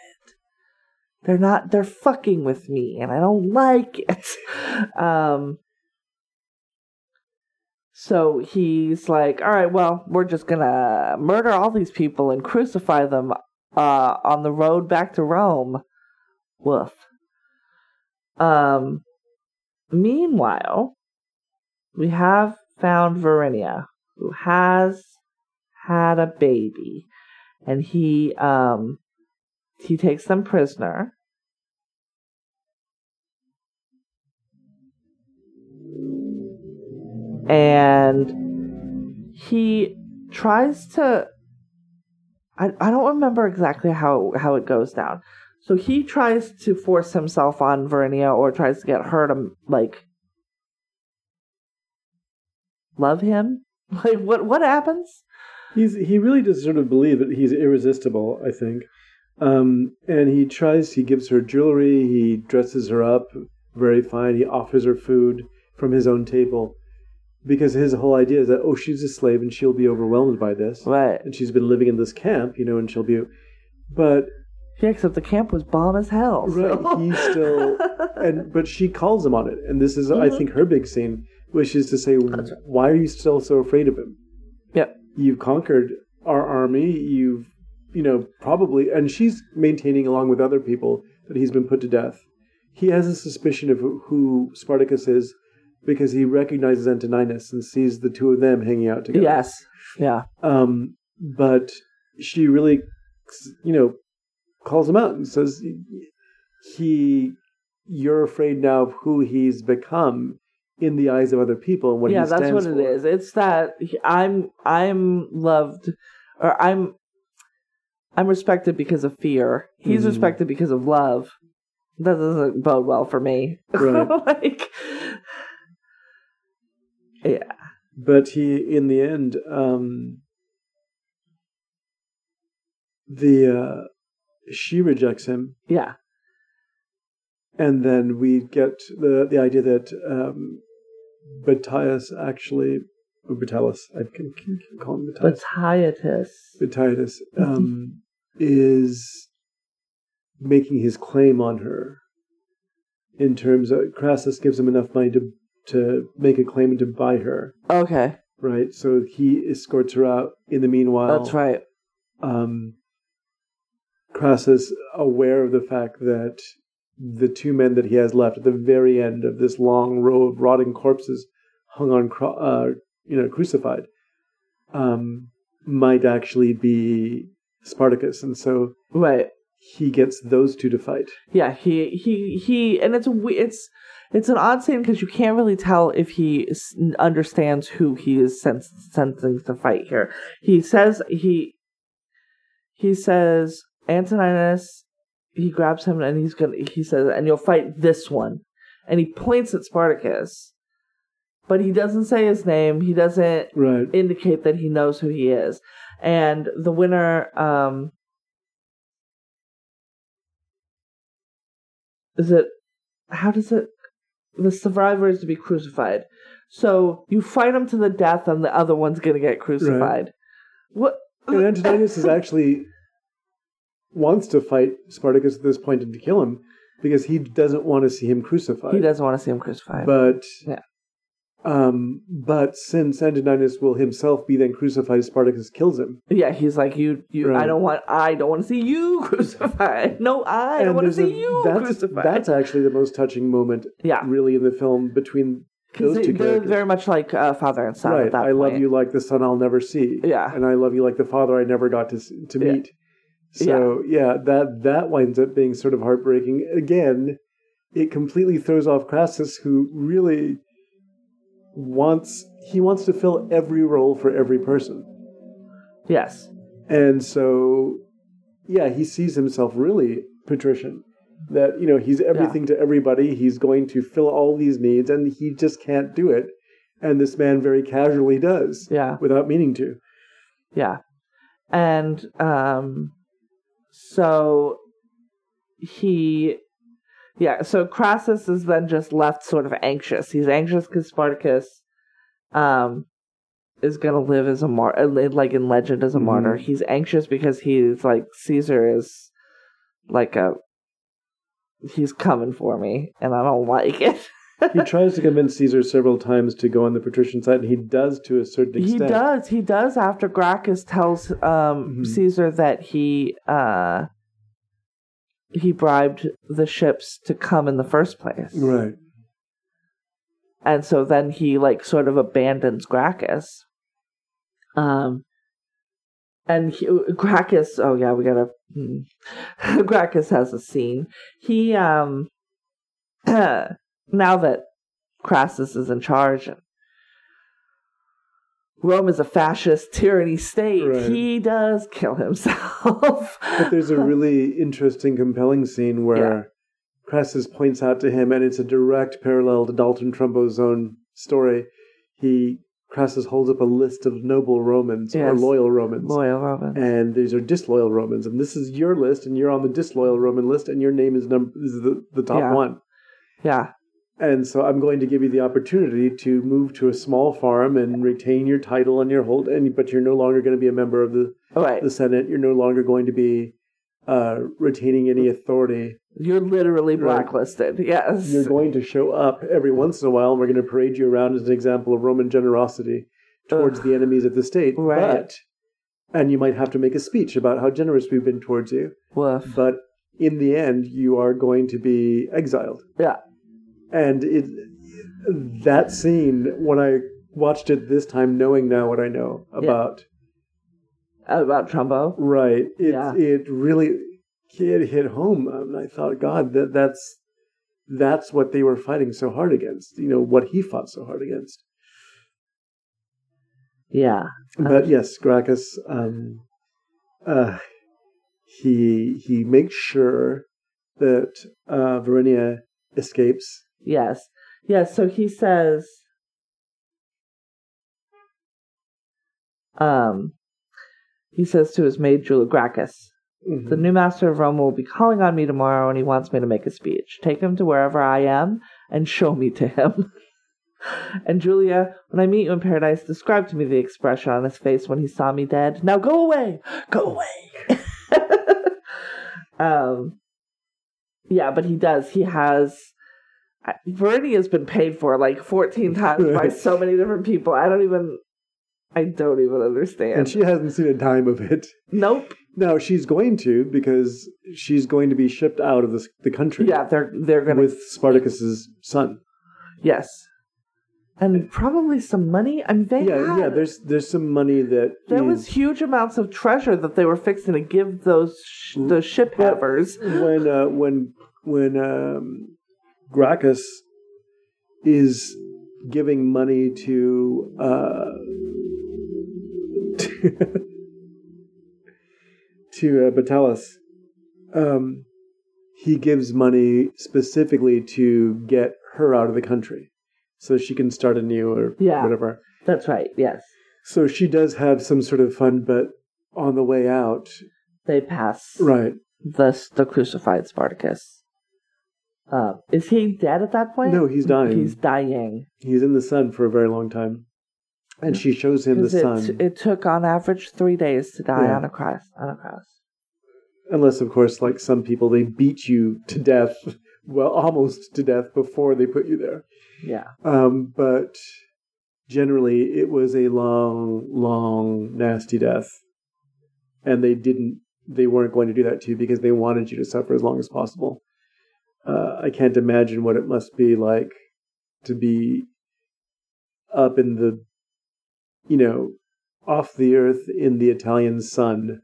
They're not. They're fucking with me, and I don't like it. Um, so he's like, all right, well, we're just gonna murder all these people and crucify them uh, on the road back to Rome. Woof. Um, meanwhile, we have found Varinia, who has had a baby, and he um he takes them prisoner. and he tries to I, I don't remember exactly how how it goes down. So he tries to force himself on Varinia or tries to get her to like love him. Like what what happens? he's he really does sort of believe that he's irresistible. I think, um, and he tries. He gives her jewelry. He dresses her up very fine. He offers her food from his own table, because his whole idea is that oh, she's a slave and she'll be overwhelmed by this, Right. and she's been living in this camp, you know, and she'll be, but Yeah, except the camp was bomb as hell. right, so- he's still, and but she calls him on it, and this is I Mhm. think her big scene, which is to say, right. why are you still so afraid of him? yeah you've conquered our army you've you know probably and she's maintaining along with other people that he's been put to death he has a suspicion of who spartacus is because he recognizes antoninus and sees the two of them hanging out together Yes. Yeah. um but she really you know calls him out and says he you're afraid now of who he's become in the eyes of other people and what yeah, he that's what for. it is. It's that I'm I'm loved or I'm I'm respected because of fear. He's Mhm. respected because of love. That doesn't bode well for me. Right. like Yeah. but he in the end um the uh she rejects him Yeah. and then we get the the idea that um Batius actually or Batalus I can, can, can call him But Batius Hiatus. Batius um is making his claim on her in terms of Crassus gives him enough money to to make a claim and to buy her Okay. right? So he escorts her out. In the meanwhile, That's right. Um, Crassus, aware of the fact that the two men that he has left at the very end of this long row of rotting corpses, hung on, cro- uh, you know, crucified, um, might actually be Spartacus, and so Right. he gets those two to fight. Yeah, he he he, and it's a we- it's it's an odd scene because you can't really tell if he s- understands who he is sens- sensing to fight here. He says he he says Antoninus. He grabs him and he's gonna. He says, "And you'll fight this one," and he points at Spartacus, but he doesn't say his name. He doesn't Right. indicate that he knows who he is. And the winner, um, is it, how does it, the survivor is to be crucified. So you fight him to the death and the other one's going to get crucified. What? And Antoninus is actually wants to fight Spartacus at this point and to kill him, because he doesn't want to see him crucified. He doesn't want to see him crucified. But Yeah. Um, but since Antoninus will himself be then crucified, Spartacus kills him. yeah, he's like, you, you. I don't want. I don't want to see you crucified. No, I don't want to see a- you that's, crucified. That's actually the most touching moment, yeah, really, in the film between those they, two they're characters. very much like uh, father and son. right. At that I love you like the son I'll never see. Yeah. and I love you like the father I never got to to Yeah. meet. So yeah. that that winds up being sort of heartbreaking. Again, it completely throws off Crassus, who really wants he wants to fill every role for every person, Yes. and so yeah, he sees himself really patrician. That you know he's everything to everybody. He's going to fill all these needs, and he just can't do it. And this man very casually does, Yeah. without meaning to. Yeah. And um so he yeah, so Crassus is then just left sort of anxious. He's anxious because Spartacus um is gonna live as a martyr, like in legend as a Mhm. martyr. He's anxious because he's like Caesar is like a he's coming for me, and I don't like it. he tries to convince Caesar several times to go on the patrician side, and he does to a certain extent. He does. He does. After Gracchus tells um, Mhm. Caesar that he uh, he bribed the ships to come in the first place, Right. and so then he like sort of abandons Gracchus. Um, and he, Gracchus. Oh yeah, we gotta. hmm. Gracchus has a scene. He um, now that Crassus is in charge and Rome is a fascist tyranny state, Right. he does kill himself. But there's a really interesting, compelling scene where Yeah. Crassus points out to him, and it's a direct parallel to Dalton Trumbo's own story. He Crassus holds up a list of noble Romans or loyal Romans. Loyal Roman. And these are disloyal Romans, and this is your list, and you're on the disloyal Roman list, and your name is number is the, the top Yeah. one. yeah. And so I'm going to give you the opportunity to move to a small farm and retain your title and your hold, and but you're no longer going to be a member of the, right. the Senate. You're no longer going to be uh, retaining any authority. You're literally Right. blacklisted. Yes. You're going to show up every once in a while, and we're going to parade you around as an example of Roman generosity towards Ugh. the enemies of the state. Right. But and you might have to make a speech about how generous we've been towards you. Woof. But in the end, you are going to be exiled. Yeah. And it that scene when I watched it this time, knowing now what I know about About Trumbo. right, it Yeah. it really it hit home. And I thought, God, that that's that's what they were fighting so hard against. You know what he fought so hard against. Yeah. But yes, Gracchus, um, uh, he he makes sure that uh, Varinia escapes. Yes. Yes. So he says, um, he says to his maid Julia Gracchus, Mhm. the new master of Rome will be calling on me tomorrow, and he wants me to make a speech. Take him to wherever I am and show me to him. and Julia, when I meet you in paradise, describe to me the expression on his face when he saw me dead. Now go away, go away. um, yeah, but he does. He has. Verdi has been paid for like 14 times by so many different people. I don't even. I don't even understand. and she hasn't seen a dime of it. nope. Now she's going to because she's going to be shipped out of the, the country. Yeah, they're they're gonna with Spartacus's son. yes, and probably some money. I mean, they Yeah, had, yeah. There's there's some money that there is- was huge amounts of treasure that they were fixing to give those sh- the ship havers. when uh, when when um, Gracchus is giving money to, uh, to uh, Batalus, um, he gives money specifically to get her out of the country, so she can start anew or Yeah. whatever. That's right. Yes, So she does have some sort of fun, but on the way out, they pass right? the the crucified Spartacus. Uh, is he dead at that point? No, he's dying. He's dying. He's in the sun for a very long time, and she shows him the 'Cause sun. it, it took on average three days to die Yeah. on a cross. On a cross. Unless, of course, like some people, they beat you to death well, almost to death before they put you there. Yeah. Um, but generally, it was a long, long, nasty death, and they didn't. They weren't going to do that to you because they wanted you to suffer as long as possible. Uh, I can't imagine what it must be like to be up in the, you know, off the earth in the Italian sun,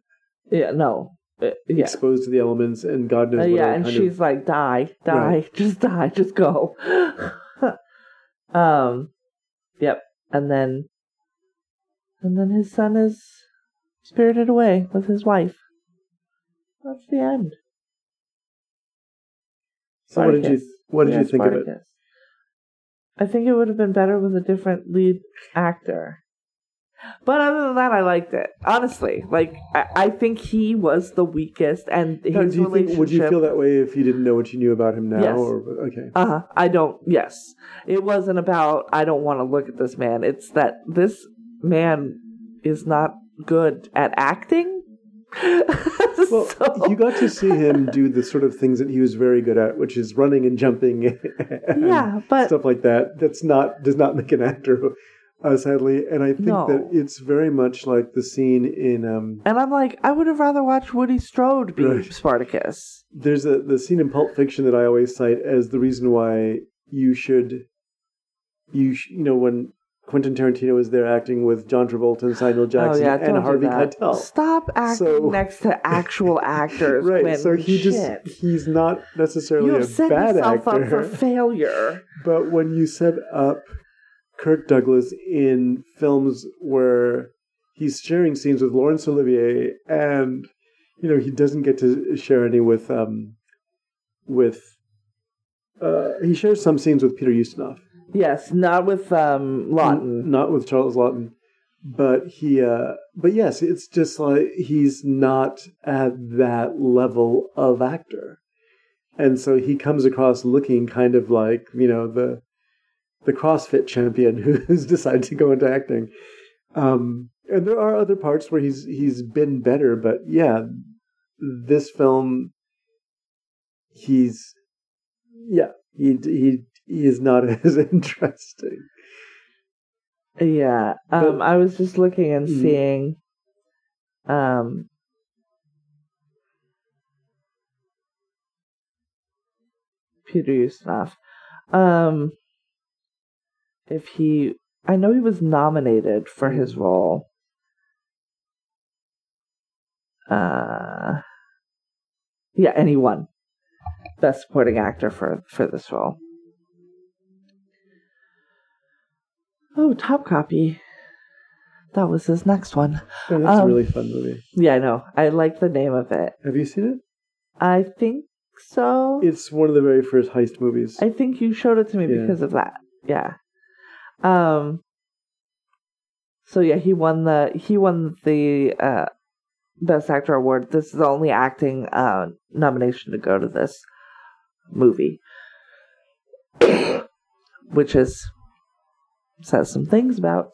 Yeah. No. Uh, yeah. exposed to the elements, and God knows Uh, yeah, and she's of, like, "Die, die, Right. just die, just go." um, yep. And then, and then his son is spirited away with his wife. That's the end. So what did you what did Yeah, you think of it? Spartacus. I think it would have been better with a different lead actor. But other than that, I liked it. Honestly, like I, I think he was the weakest, and Now, his you think, relationship. would you feel that way if you didn't know what you knew about him now? Yes. Or okay, Uh huh. I don't. Yes, it wasn't about. I don't want to look at this man. It's that this man is not good at acting. well, So- you got to see him do the sort of things that he was very good at, which is running and jumping, and yeah, but stuff like that. That's not does not make an actor, uh, sadly. And I think No. that it's very much like the scene in um, and I'm like, I would have rather watched Woody Strode be Right. Spartacus. there's a the scene in Pulp Fiction that I always cite as the reason why you should you sh- you know when Quentin Tarantino is there acting with John Travolta and Samuel Jackson oh yeah, and Harvey. Keitel. Stop acting So- next to actual actors. Right, Quinn. so he just he's not necessarily you a bad yourself actor. up for failure. But when you set up Kirk Douglas in films where he's sharing scenes with Laurence Olivier and you know he doesn't get to share any with um with uh he shares some scenes with Peter Ustinov. Yes, not with um Laughton. Not with Charles Laughton. But he uh but yes, it's just like he's not at that level of actor. And so he comes across looking kind of like, you know, the the CrossFit champion who's decided to go into acting. Um and there are other parts where he's he's been better, but yeah, this film he's yeah, he he he is not as interesting. Yeah. Um, But- I was just looking and Mhm. seeing. Um. Peter Ustinov. Um. If he, I know he was nominated for his role. Uh. Yeah, and he won best supporting actor for for this role. Oh, Topkapi. That was his next one. Yeah, that's a Um, really fun movie. Yeah, I know. I like the name of it. Have you seen it? I think so. It's one of the very first heist movies. I think you showed it to me Yeah. because of that. Yeah. Um. So yeah, he won the he won the uh, best actor award. This is the only acting uh, nomination to go to this movie, which is says some things about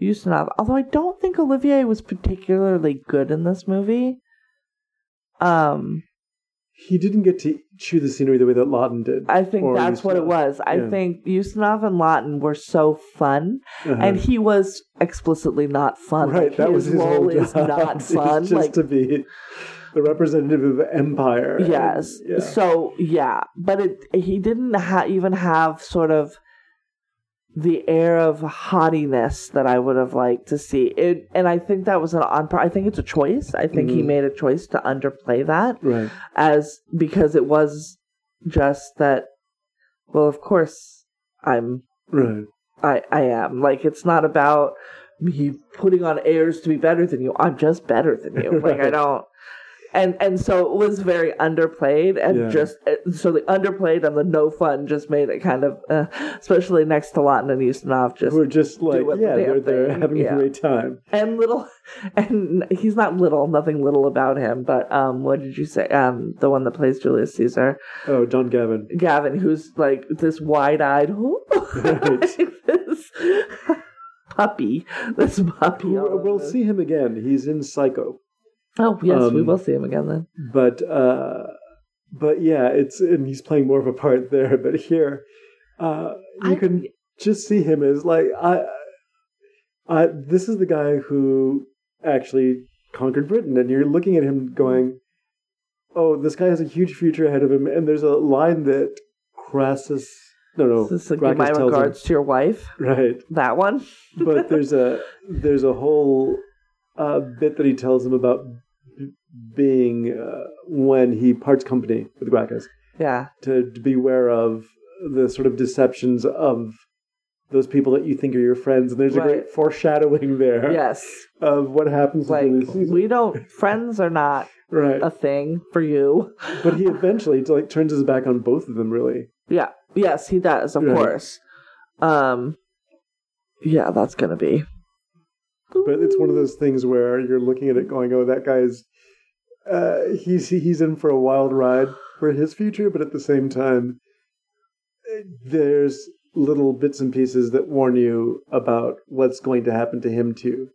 Ustinov. Although I don't think Olivier was particularly good in this movie. Um, he didn't get to chew the scenery the way that Laughton did. I think that's what it was. I Yeah. think Ustinov and Laughton were so fun, Uh-huh. and he was explicitly not fun. right, Like, that was his role whole is job. not It was fun. just like to be the representative of empire. and- yes, yeah. so yeah, but it he didn't ha- even have sort of the air of haughtiness that I would have liked to see. It, and I think that was an on. I think it's a choice. I think he Mhm. made a choice to underplay that. right. as because it was just that well of course i'm Right. i i am like it's not about me putting on airs to be better than you i'm just better than you like i don't and and so it was very underplayed and Yeah. just uh, so the underplayed and the no fun just made it kind of uh, especially next to Laughton and Ustinov just we're just like, yeah, the they're, having yeah. a great time. and little and he's not little nothing little about him but um what did you say um the one that plays Julius Caesar Oh, John Gavin. Gavin, who's like this wide-eyed, this puppy, this puppy. We'll see him again. He's in Psycho. Oh yes, we um, will see him again then. But uh, but yeah, it's and he's playing more of a part there. But here, uh, you I- can just see him as like I, I. This is the guy who actually conquered Britain, and you're looking at him going, "Oh, this guy has a huge future ahead of him." And there's a line that Crassus, no, no, This is like, my tells him- regards to your wife. right? That one. but there's a there's a whole uh, bit that he tells him about being uh, when he parts company with Gracchus Yeah. to, to beware of the sort of deceptions of those people that you think are your friends, and there's a great foreshadowing there Yes. of what happens Like in the season. we don't. Friends are not right, a thing for you. but he eventually like turns his back on both of them. Really, Yeah. Yes, he does. Of Right. course. Um. Yeah, that's gonna be. but it's one of those things where you're looking at it going, "Oh, that guy's uh, he's he's in for a wild ride for his future," but at the same time, there's little bits and pieces that warn you about what's going to happen to him too.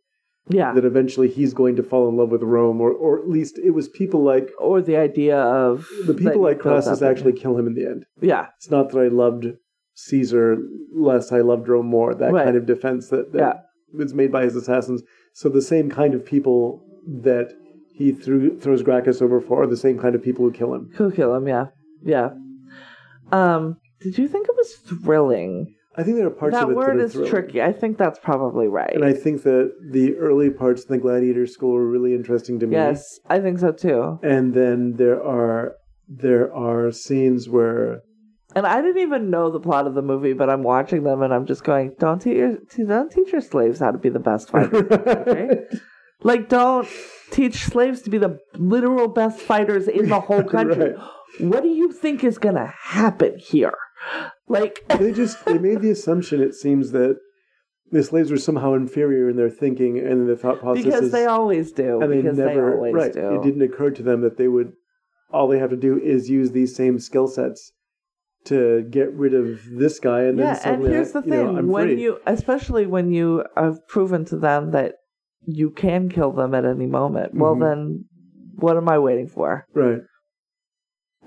Yeah. That eventually he's going to fall in love with Rome, or or at least it was people like or the idea of the people like Crassus actually kill him in the end. Yeah. It's not that I loved Caesar less I loved Rome more. That Right. kind of defense that, that Yeah. was made by his assassins. So the same kind of people that he threw, throws Gracchus over for are the same kind of people who kill him. Who kill him? Yeah. Yeah. Um. Did you think it was thrilling? I think there are parts that of it word that are is thrilling. tricky. I think that's probably right. And I think that the early parts of the Gladiator School were really interesting to me. yes, I think so too. And then there are there are scenes where And I didn't even know the plot of the movie, but I'm watching them and I'm just going, "Don't teach your don't teach your slaves how to be the best fighters." Like, don't teach slaves to be the literal best fighters in the whole country. Right. What do you think is gonna happen here? Like, they just they made the assumption it seems that the slaves were somehow inferior in their thinking and the thought processes because they always do. and they because never they always right do. it didn't occur to them that they would all they have to do is use these same skill sets to get rid of this guy and then yeah, and suddenly here's the you know, thing: I'm when free. you, especially when you have proven to them that you can kill them at any moment, well, Mhm. then what am I waiting for? right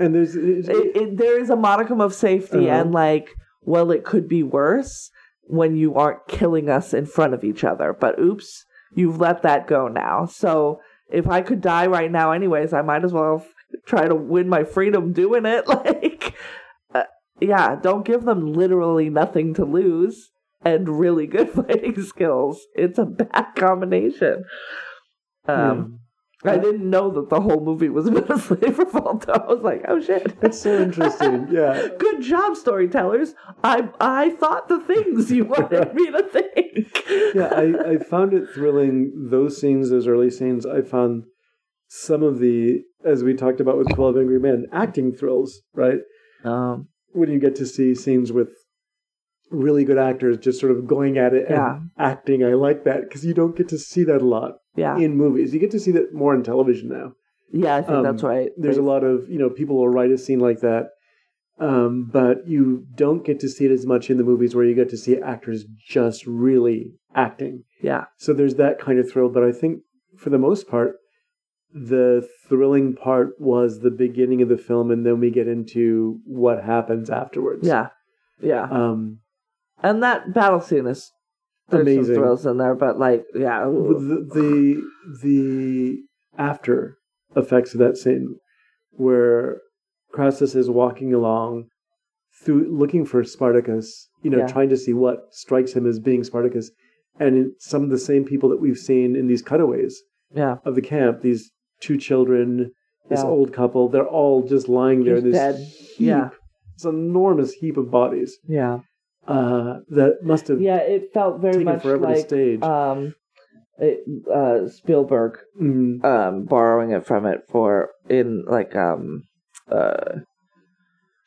and there's It, it, there is a modicum of safety, Uh-huh. and like, well, it could be worse when you aren't killing us in front of each other. But oops, you've let that go now. So if I could die right now, anyways, I might as well f- try to win my freedom doing it. Like, uh, yeah, don't give them literally nothing to lose and really good fighting skills. It's a bad combination. Um, I didn't know that the whole movie was about a slave revolt. I was like, oh shit. That's so interesting yeah Good job, storytellers. I I thought the things you wanted me to think. yeah I, I found it thrilling those scenes those early scenes i found some of the as we talked about with 12 angry men acting thrills right Um, when you get to see scenes with really good actors just sort of going at it and acting. I like that because you don't get to see that a lot yeah, in movies. You get to see that more in television now. Yeah, I think um, that's right. there's a lot of you know people will write a scene like that um, but you don't get to see it as much in the movies where you get to see actors just really acting. Yeah, so there's that kind of thrill but i think for the most part the thrilling part was the beginning of the film and then we get into what happens afterwards. Yeah, yeah. um And that battle scene is there's Amazing. some thrills in there, but like, yeah, the, the the after effects of that scene where Crassus is walking along through looking for Spartacus, you know, Yeah. trying to see what strikes him as being Spartacus, and some of the same people that we've seen in these cutaways yeah, of the camp, these two children, this Yeah. old couple, they're all just lying there, Just in this dead. heap, Yeah. this enormous heap of bodies yeah, uh, that must have yeah. It felt very much like stage. um, it, uh, Spielberg Mm, um borrowing it from it for in like um uh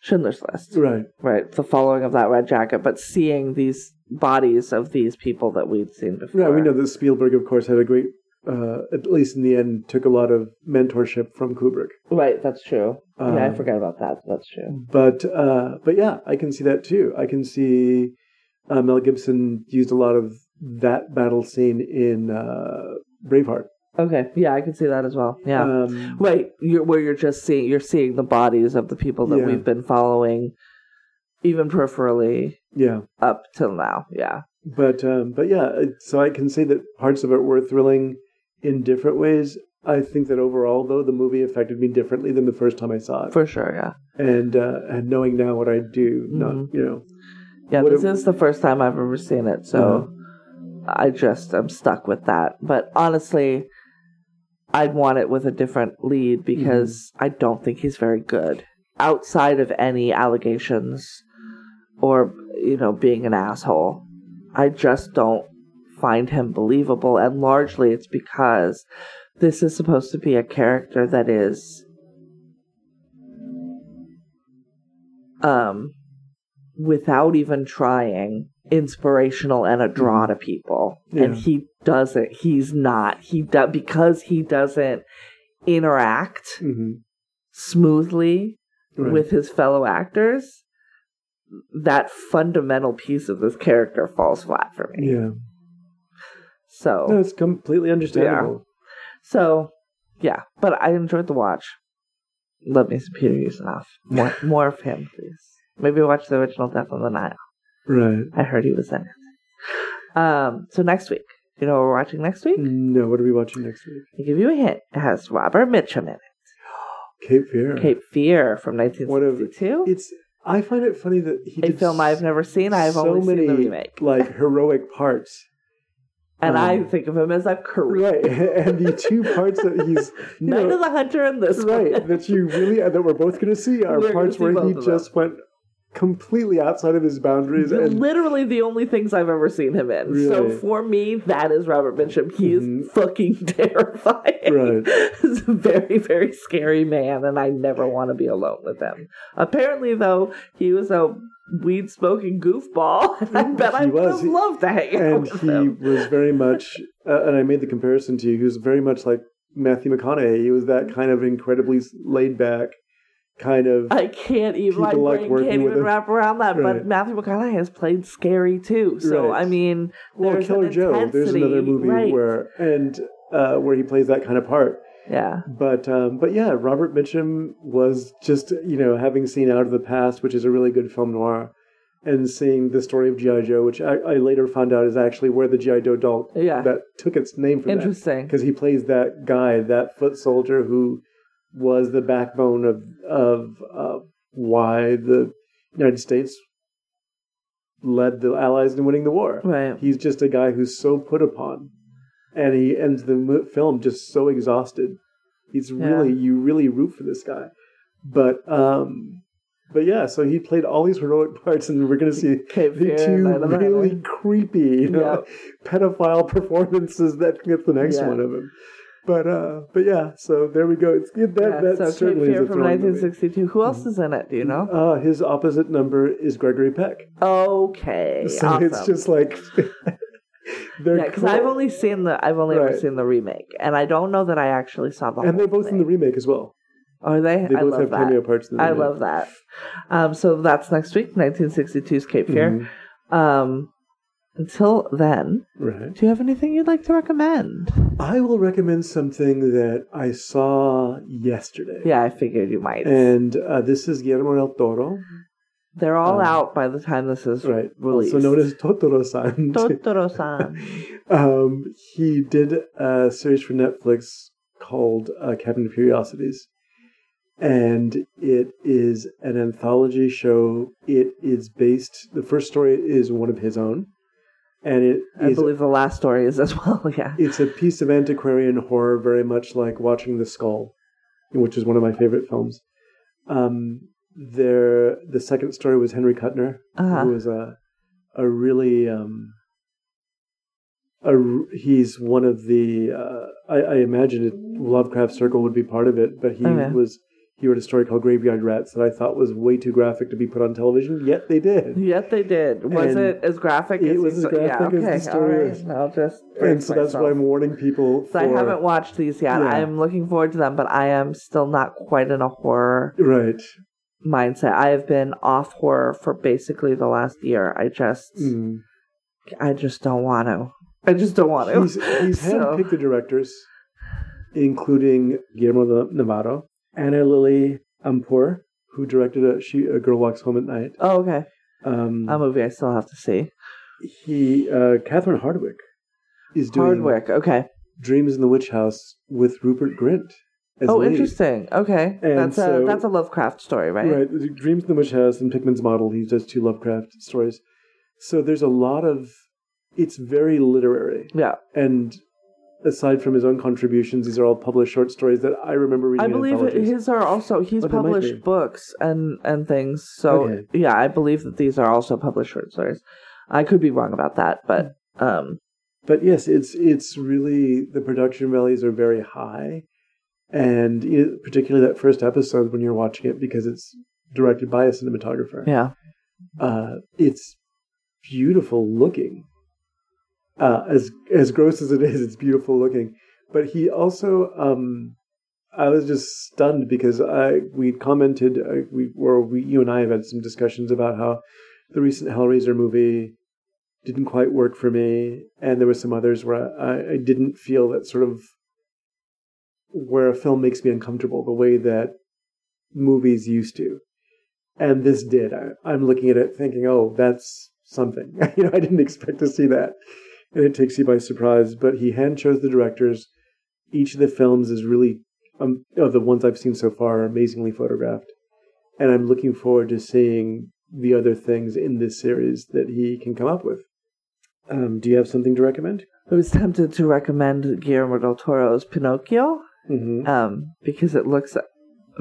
Schindler's List. right. right the following of that red jacket but seeing these bodies of these people that we'd seen before Yeah, we know that Spielberg, of course, had a great, uh, at least in the end, took a lot of mentorship from Kubrick. right that's true yeah i Um, forgot about that that's true But, uh, but yeah, I can see that too. I can see uh, Mel Gibson used a lot of that battle scene in uh, Braveheart. Okay, yeah, I can see that as well. Yeah, Um, right. You're where you're just seeing you're seeing the bodies of the people that Yeah. we've been following, even peripherally yeah. up till now. Yeah, But um, but yeah, so I can say that parts of it were thrilling in different ways. I think that overall, though, the movie affected me differently than the first time I saw it. for sure. Yeah, and uh, and knowing now what I do, not Mhm. you know, yeah. This it- is the first time I've ever seen it, so I just I'm stuck with that. But honestly, I'd want it with a different lead because I don't think he's very good outside of any allegations or you know being an asshole. I just don't find him believable, and largely it's because this is supposed to be a character that is um without even trying inspirational and a draw to people. And he doesn't he's not. He does because he doesn't interact hmm smoothly right. with his fellow actors that fundamental piece of this character falls flat for me. Yeah, so no, it's completely understandable. so yeah but i enjoyed the watch love me some peter ustinov more more of him please maybe watch the original death on the nile Right? I heard he was in it. Um, so next week, you know what we're watching next week? No, what are we watching next week? I'll give you a hint. It has Robert Mitchum in it. Cape Fear. Cape Fear from What a- 1962. It's. I find it funny that he A did film I've never seen. I've so only many seen the remake. like heroic parts. And I um, think of him as a career. Right, and the two parts that he's Night know, of the Hunter and this right one. that you really that we're both going to see are We're parts see where he just went completely outside of his boundaries and Literally the only things I've ever seen him in. So for me, that is Robert Mitchum. He Mhm. fucking terrifying. Right. He's a very, very scary man, and I never want to be alone with him. Apparently, though, he was a weed smoking goofball, and I bet I would have loved to hang out and with he him. was very much uh, and i made the comparison to you he was very much like matthew mcconaughey he was that kind of incredibly laid back kind of I can't even. My like brain can't even him. wrap around that. Right. But Matthew McConaughey has played scary too. So Right. I mean, well there's killer joe there's another movie right. where and uh, where he plays that kind of part yeah, but um, but yeah robert mitchum was just you know having seen out of the past which is a really good film noir and seeing the story of gi joe which i, I later found out is actually where the gi joe doll yeah, that took its name from interesting. because he plays that guy, that foot soldier who was the backbone of of uh, why the United States led the Allies in winning the war. Right. He's just a guy who's so put upon, and he ends the film just so exhausted. He's Yeah. really you really root for this guy, but um, but yeah. So he played all these heroic parts, and we're gonna see Cape the two Night of the really creepy, you know, pedophile performances that get the next Yeah. one of him. But uh, but yeah, so there we go. It's that Yeah, that so Cape certainly Fear is a from thrilling movie. 1962. Who else is in it? Do you know? Uh, his opposite number is Gregory Peck. Okay, So awesome. it's just like they're yeah, because cool. I've only seen the I've only ever seen the remake, and I don't know that I actually saw the. and they're both in the remake as well. Are they? They I both have that. cameo parts in the I remake. love that. Um, so that's next week, 1962's Cape Fear. Mhm. Um, until then, Right. do you have anything you'd like to recommend? I will recommend something that I saw yesterday. Yeah, I figured you might. And uh, this is Guillermo del Toro, They're all um, out by the time this is right? released. Also known as Totoro-san. Totoro-san. um, he did a series for Netflix called uh, Cabinet of Curiosities, and it is an anthology show. It is based. The first story is one of his own, and it I is believe the last story is as well. Yeah. it's a piece of antiquarian horror, very much like watching The Skull, which is one of my favorite films. Um, there, the second story was Henry Kuttner, Uh-huh. who was a a really um, a he's one of the uh, I, I imagine it, Lovecraft Circle would be part of it, but he Okay. was he wrote a story called Graveyard Rats that I thought was way too graphic to be put on television. Yet they did. Yet they did. Was And it as graphic? it as was as graphic yeah, as the okay, story all right. I'll just. And so that's why I'm warning people. So I haven't watched these yet. Yeah. I'm looking forward to them, but I am still not quite in a horror Right. mindset. I have been off horror for basically the last year. I just, Mm. I just don't want to. I just don't want to. He's, he's So- handpicked the directors. including Guillermo Navarro, Ana Lily Amirpour, who directed a, she, a Girl Walks Home at Night. Oh, okay. Um, A movie I still have to see. he, uh, Catherine Hardwicke, is doing Hardwicke. Okay. Dreams in the Witch House with Rupert Grint. As Oh, lead. interesting. Okay, And that's so- a that's a Lovecraft story, right? Right. Dreams in the Witch House and Pickman's Model. He does two Lovecraft stories. So there's a lot of. It's very literary. Yeah, And aside from his own contributions, these are all published short stories that I remember reading. I believe his are also he's Oh, they might be. published books and and things. So Okay. yeah, I believe that these are also published short stories. I could be wrong about that, but um, But yes, it's it's really the production values are very high, and you know, particularly that first episode when you're watching it because it's directed by a cinematographer. yeah, uh, it's beautiful looking. Uh, as as gross as it is, it's beautiful looking. But he also, um, I was just stunned because I we commented uh, we or we you and I have had some discussions about how the recent Hellraiser movie didn't quite work for me, and there were some others where I, I didn't feel that sort of where a film makes me uncomfortable the way that movies used to and this did. I, I'm looking at it thinking, oh, that's something. you know, I didn't expect to see that, and it takes you by surprise. But he hand chose the directors. Each of the films is really, um, of the ones I've seen so far, are amazingly photographed, and I'm looking forward to seeing the other things in this series that he can come up with. Um, do you have something to recommend? I was tempted to recommend Guillermo del Toro's Pinocchio Mm-hmm. um, because it looks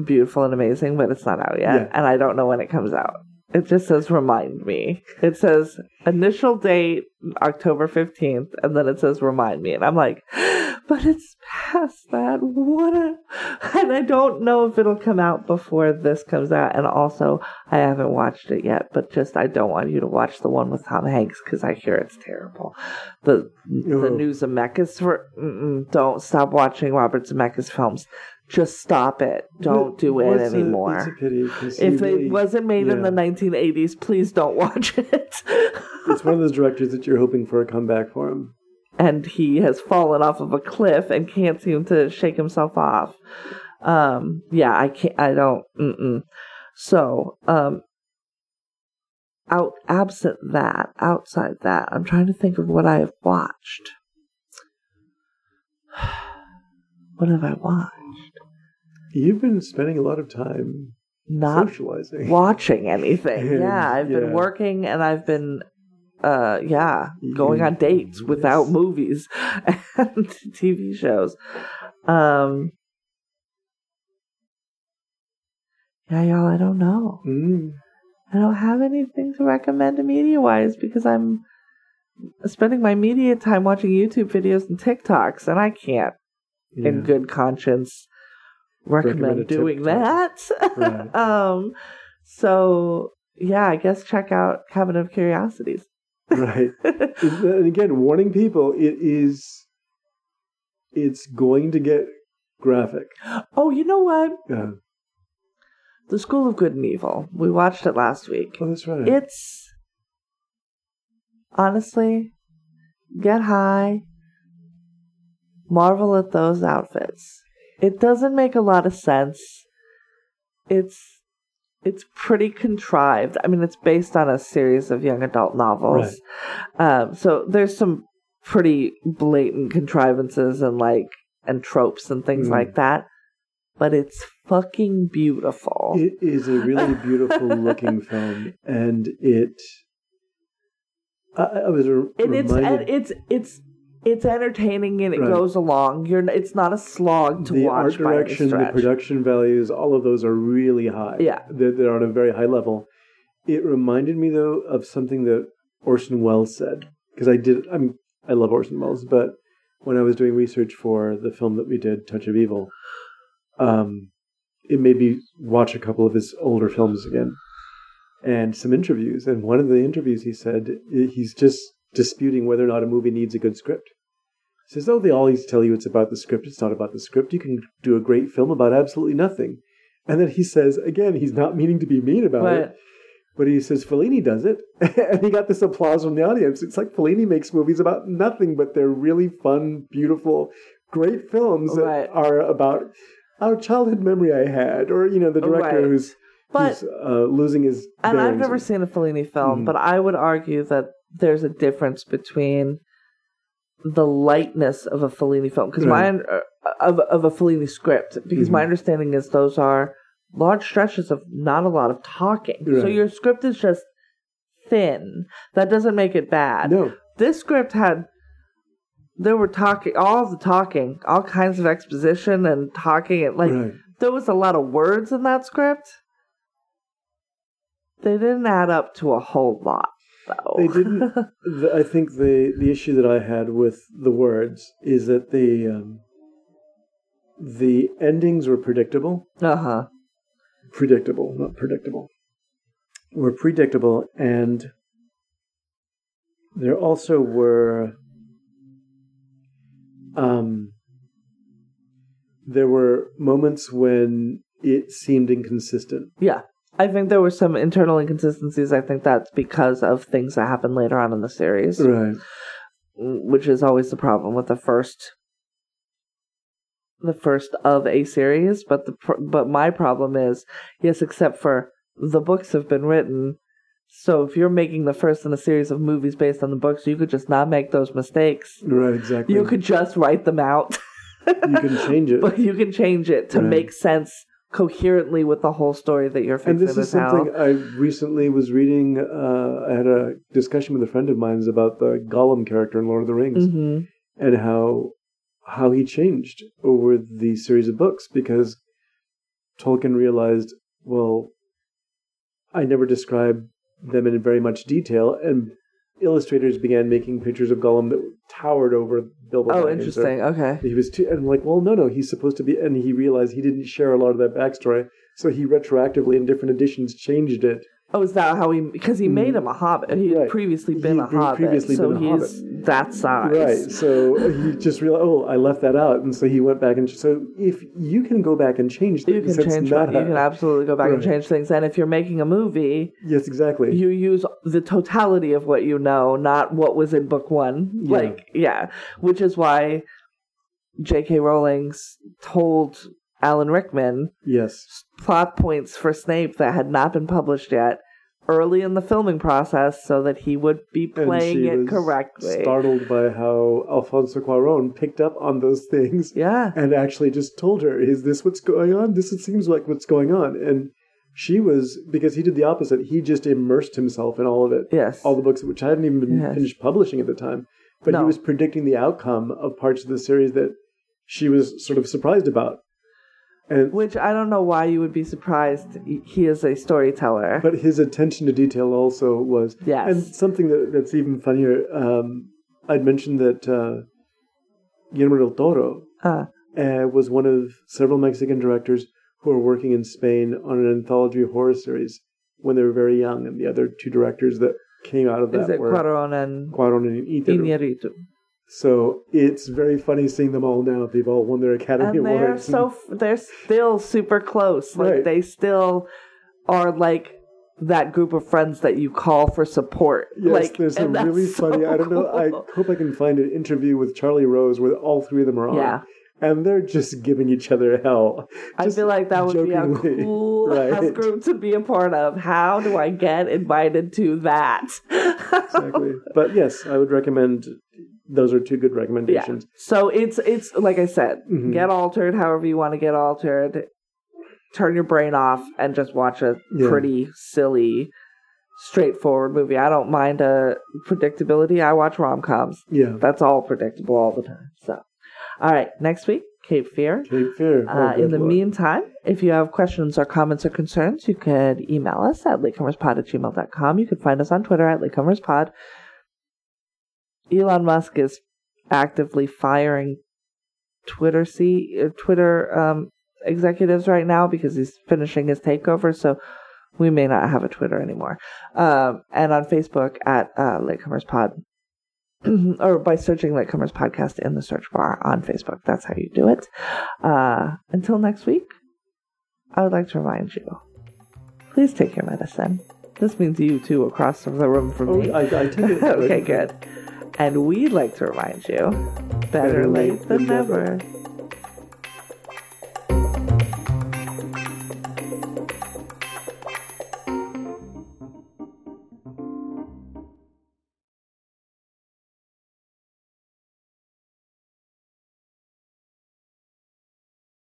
beautiful and amazing, but it's not out yet, Yeah. and I don't know when it comes out. It just says remind me. It says initial date October 15th, and then it says remind me. And I'm like, but it's past that. What a. And I don't know if it'll come out before this comes out. And also, I haven't watched it yet, but just I don't want you to watch the one with Tom Hanks because I hear it's terrible. The the Oh. new Zemeckis for. Don't stop watching Robert Zemeckis films. Just stop it. Don't do it What's a- anymore. it's a pity. If really- it wasn't made in the 1980s, please don't watch it. it's one of those directors that you're hoping for a comeback for him. and he has fallen off of a cliff and can't seem to shake himself off. Um, yeah, I can't. I don't. Mm-mm. So, um, out absent that, outside that, I'm trying to think of what I have watched. What have I watched? You've been spending a lot of time Not socializing. watching anything. And, Yeah, I've been working and I've been uh yeah, going on dates without movies and TV shows. Um Yeah, y'all, I don't know. Mm. I don't have anything to recommend media wise because I'm spending my media time watching YouTube videos and TikToks and I can't in good conscience recommend, doing that. Right. um, so yeah, I guess check out Cabinet of Curiosities. right. And again, warning people, it is, it's going to get graphic. oh, you know what? Yeah. The School of Good and Evil. We watched it last week. Oh, that's right. It's honestly get high, marvel at those outfits. It doesn't make a lot of sense. It's it's pretty contrived. I mean, it's based on a series of young adult novels. Um, so there's some pretty blatant contrivances and like and tropes and things Mm. like that. But it's fucking beautiful. It is a really beautiful looking film, and it. I, I was re- and it's reminded and it's it's it's entertaining and it Right. goes along. You're it's not a slog to the watch art by any direction, the production values, all of those are really high. Yeah. they're, they're on a very high level. It reminded me though of something that Orson Welles said because I did. I mean, I love Orson Welles, but when I was doing research for the film that we did, Touch of Evil, um, it made me watch a couple of his older films again and some interviews. And one of the interviews, he said he's just disputing whether or not a movie needs a good script. He says, "Oh, they always tell you it's about the script. It's not about the script. You can do a great film about absolutely nothing." And then he says, again, he's not meaning to be mean about it, but he says Fellini does it, and he got this applause from the audience. It's like Fellini makes movies about nothing, but they're really fun, beautiful, great films that are about our childhood memory I had, or you know, the director Right. who's, But who's uh, losing his. and I've never seen a Fellini film, Mhm. but I would argue that there's a difference between the lightness of a Fellini film because my Right. uh, of of a Fellini script because my Mhm. understanding is those are large stretches of not a lot of talking. So your script is just thin. That doesn't make it bad. No, This script had there were talking all the talking, all kinds of exposition and talking and like right. there was a lot of words in that script. They didn't add up to a whole lot, though. They didn't. I think the the issue that I had with the words is that the um, the endings were predictable. uh huh. Predictable, not predictable. Were predictable, and there also were. Um, there were moments when it seemed inconsistent. Yeah. I think there were some internal inconsistencies. I think that's because of things that happened later on in the series, Right. which is always the problem with the first, the first of a series. But the but my problem is yes, except for the books have been written. So if you're making the first in a series of movies based on the books, you could just not make those mistakes. Right. Exactly. You could just write them out. you can change it. but you can change it to Right. make sense coherently with the whole story that you're fixing and this is something I recently was reading. Uh, I had a discussion with a friend of mine about the Gollum character in Lord of the Rings hmm and how how he changed over the series of books because Tolkien realized, well, I never described them in very much detail, and illustrators began making pictures of Gollum that towered over Bilbo. Oh, Baggins. interesting. Okay. He was too, and I'm like, well, no, no, he's supposed to be, and he realized he didn't share a lot of that backstory, so he retroactively in different editions changed it. Oh, is that how he? Because he made mm-hmm. him a hobbit. He had Right. previously been He'd a been hobbit, previously so been a he's that size. Right. So he just realized, oh, I left that out, and so he went back and so if you can go back and change You can change. not You can absolutely go back and change things. And if you're making a movie, yes, exactly. you use the totality of what you know, not what was in book one. Yeah. Like, yeah, which is why J.K. Rowling's told Alan Rickman yes. plot points for Snape that had not been published yet early in the filming process so that he would be playing it was correctly. Startled by how Alfonso Cuarón picked up on those things yeah. and actually just told her, "Is this what's going on? This is- seems like what's going on." And she was because he did the opposite. He just immersed himself in all of it. Yes. all the books which hadn't even been Yes. finished publishing at the time. But he was predicting the outcome of parts of the series that she was sort of surprised about. And Which I don't know why you would be surprised. He is a storyteller. but his attention to detail also was Yes. and something that, that's even funnier. Um, I'd mentioned that uh, Guillermo del Toro uh, uh, was one of several Mexican directors who were working in Spain on an anthology horror series when they were very young, and the other two directors that came out of that is it were Cuarón and Cuarón and Iñárritu. So it's very funny seeing them all now. They've all won their Academy And they're Awards. So they're still super close. Like Right. they still are like that group of friends that you call for support. yes, like there's a really so funny. I don't know. I hope I can find an interview with Charlie Rose where all three of them are on. Yeah. and they're just giving each other hell. I feel like that would be a cool Right. group to be a part of. How do I get invited to that? exactly. But yes, I would recommend. Those are two good recommendations. yeah. So it's it's like I said, Mhm. get altered however you want to get altered. Turn your brain off and just watch a Yeah. pretty silly, straightforward movie. I don't mind a predictability. I watch rom coms. Yeah. That's all predictable all the time. So, all right, next week, Cape Fear. Cape Fear. Oh, Uh, in the Lord. meantime, if you have questions or comments or concerns, you could email us at latecomerspod at gmail.com. You can find us on Twitter at latecomerspod. Elon Musk is actively firing Twitter C uh, Twitter um, executives right now because he's finishing his takeover. So we may not have a Twitter anymore. Um, and on Facebook at uh, Latecomers Pod, or by searching Latecomers Podcast in the search bar on Facebook. That's how you do it. Uh, until next week, I would like to remind you: please take your medicine. This means you too, across the room from Oh, me. I, I take it. okay, good. And we'd like to remind you Better late than never.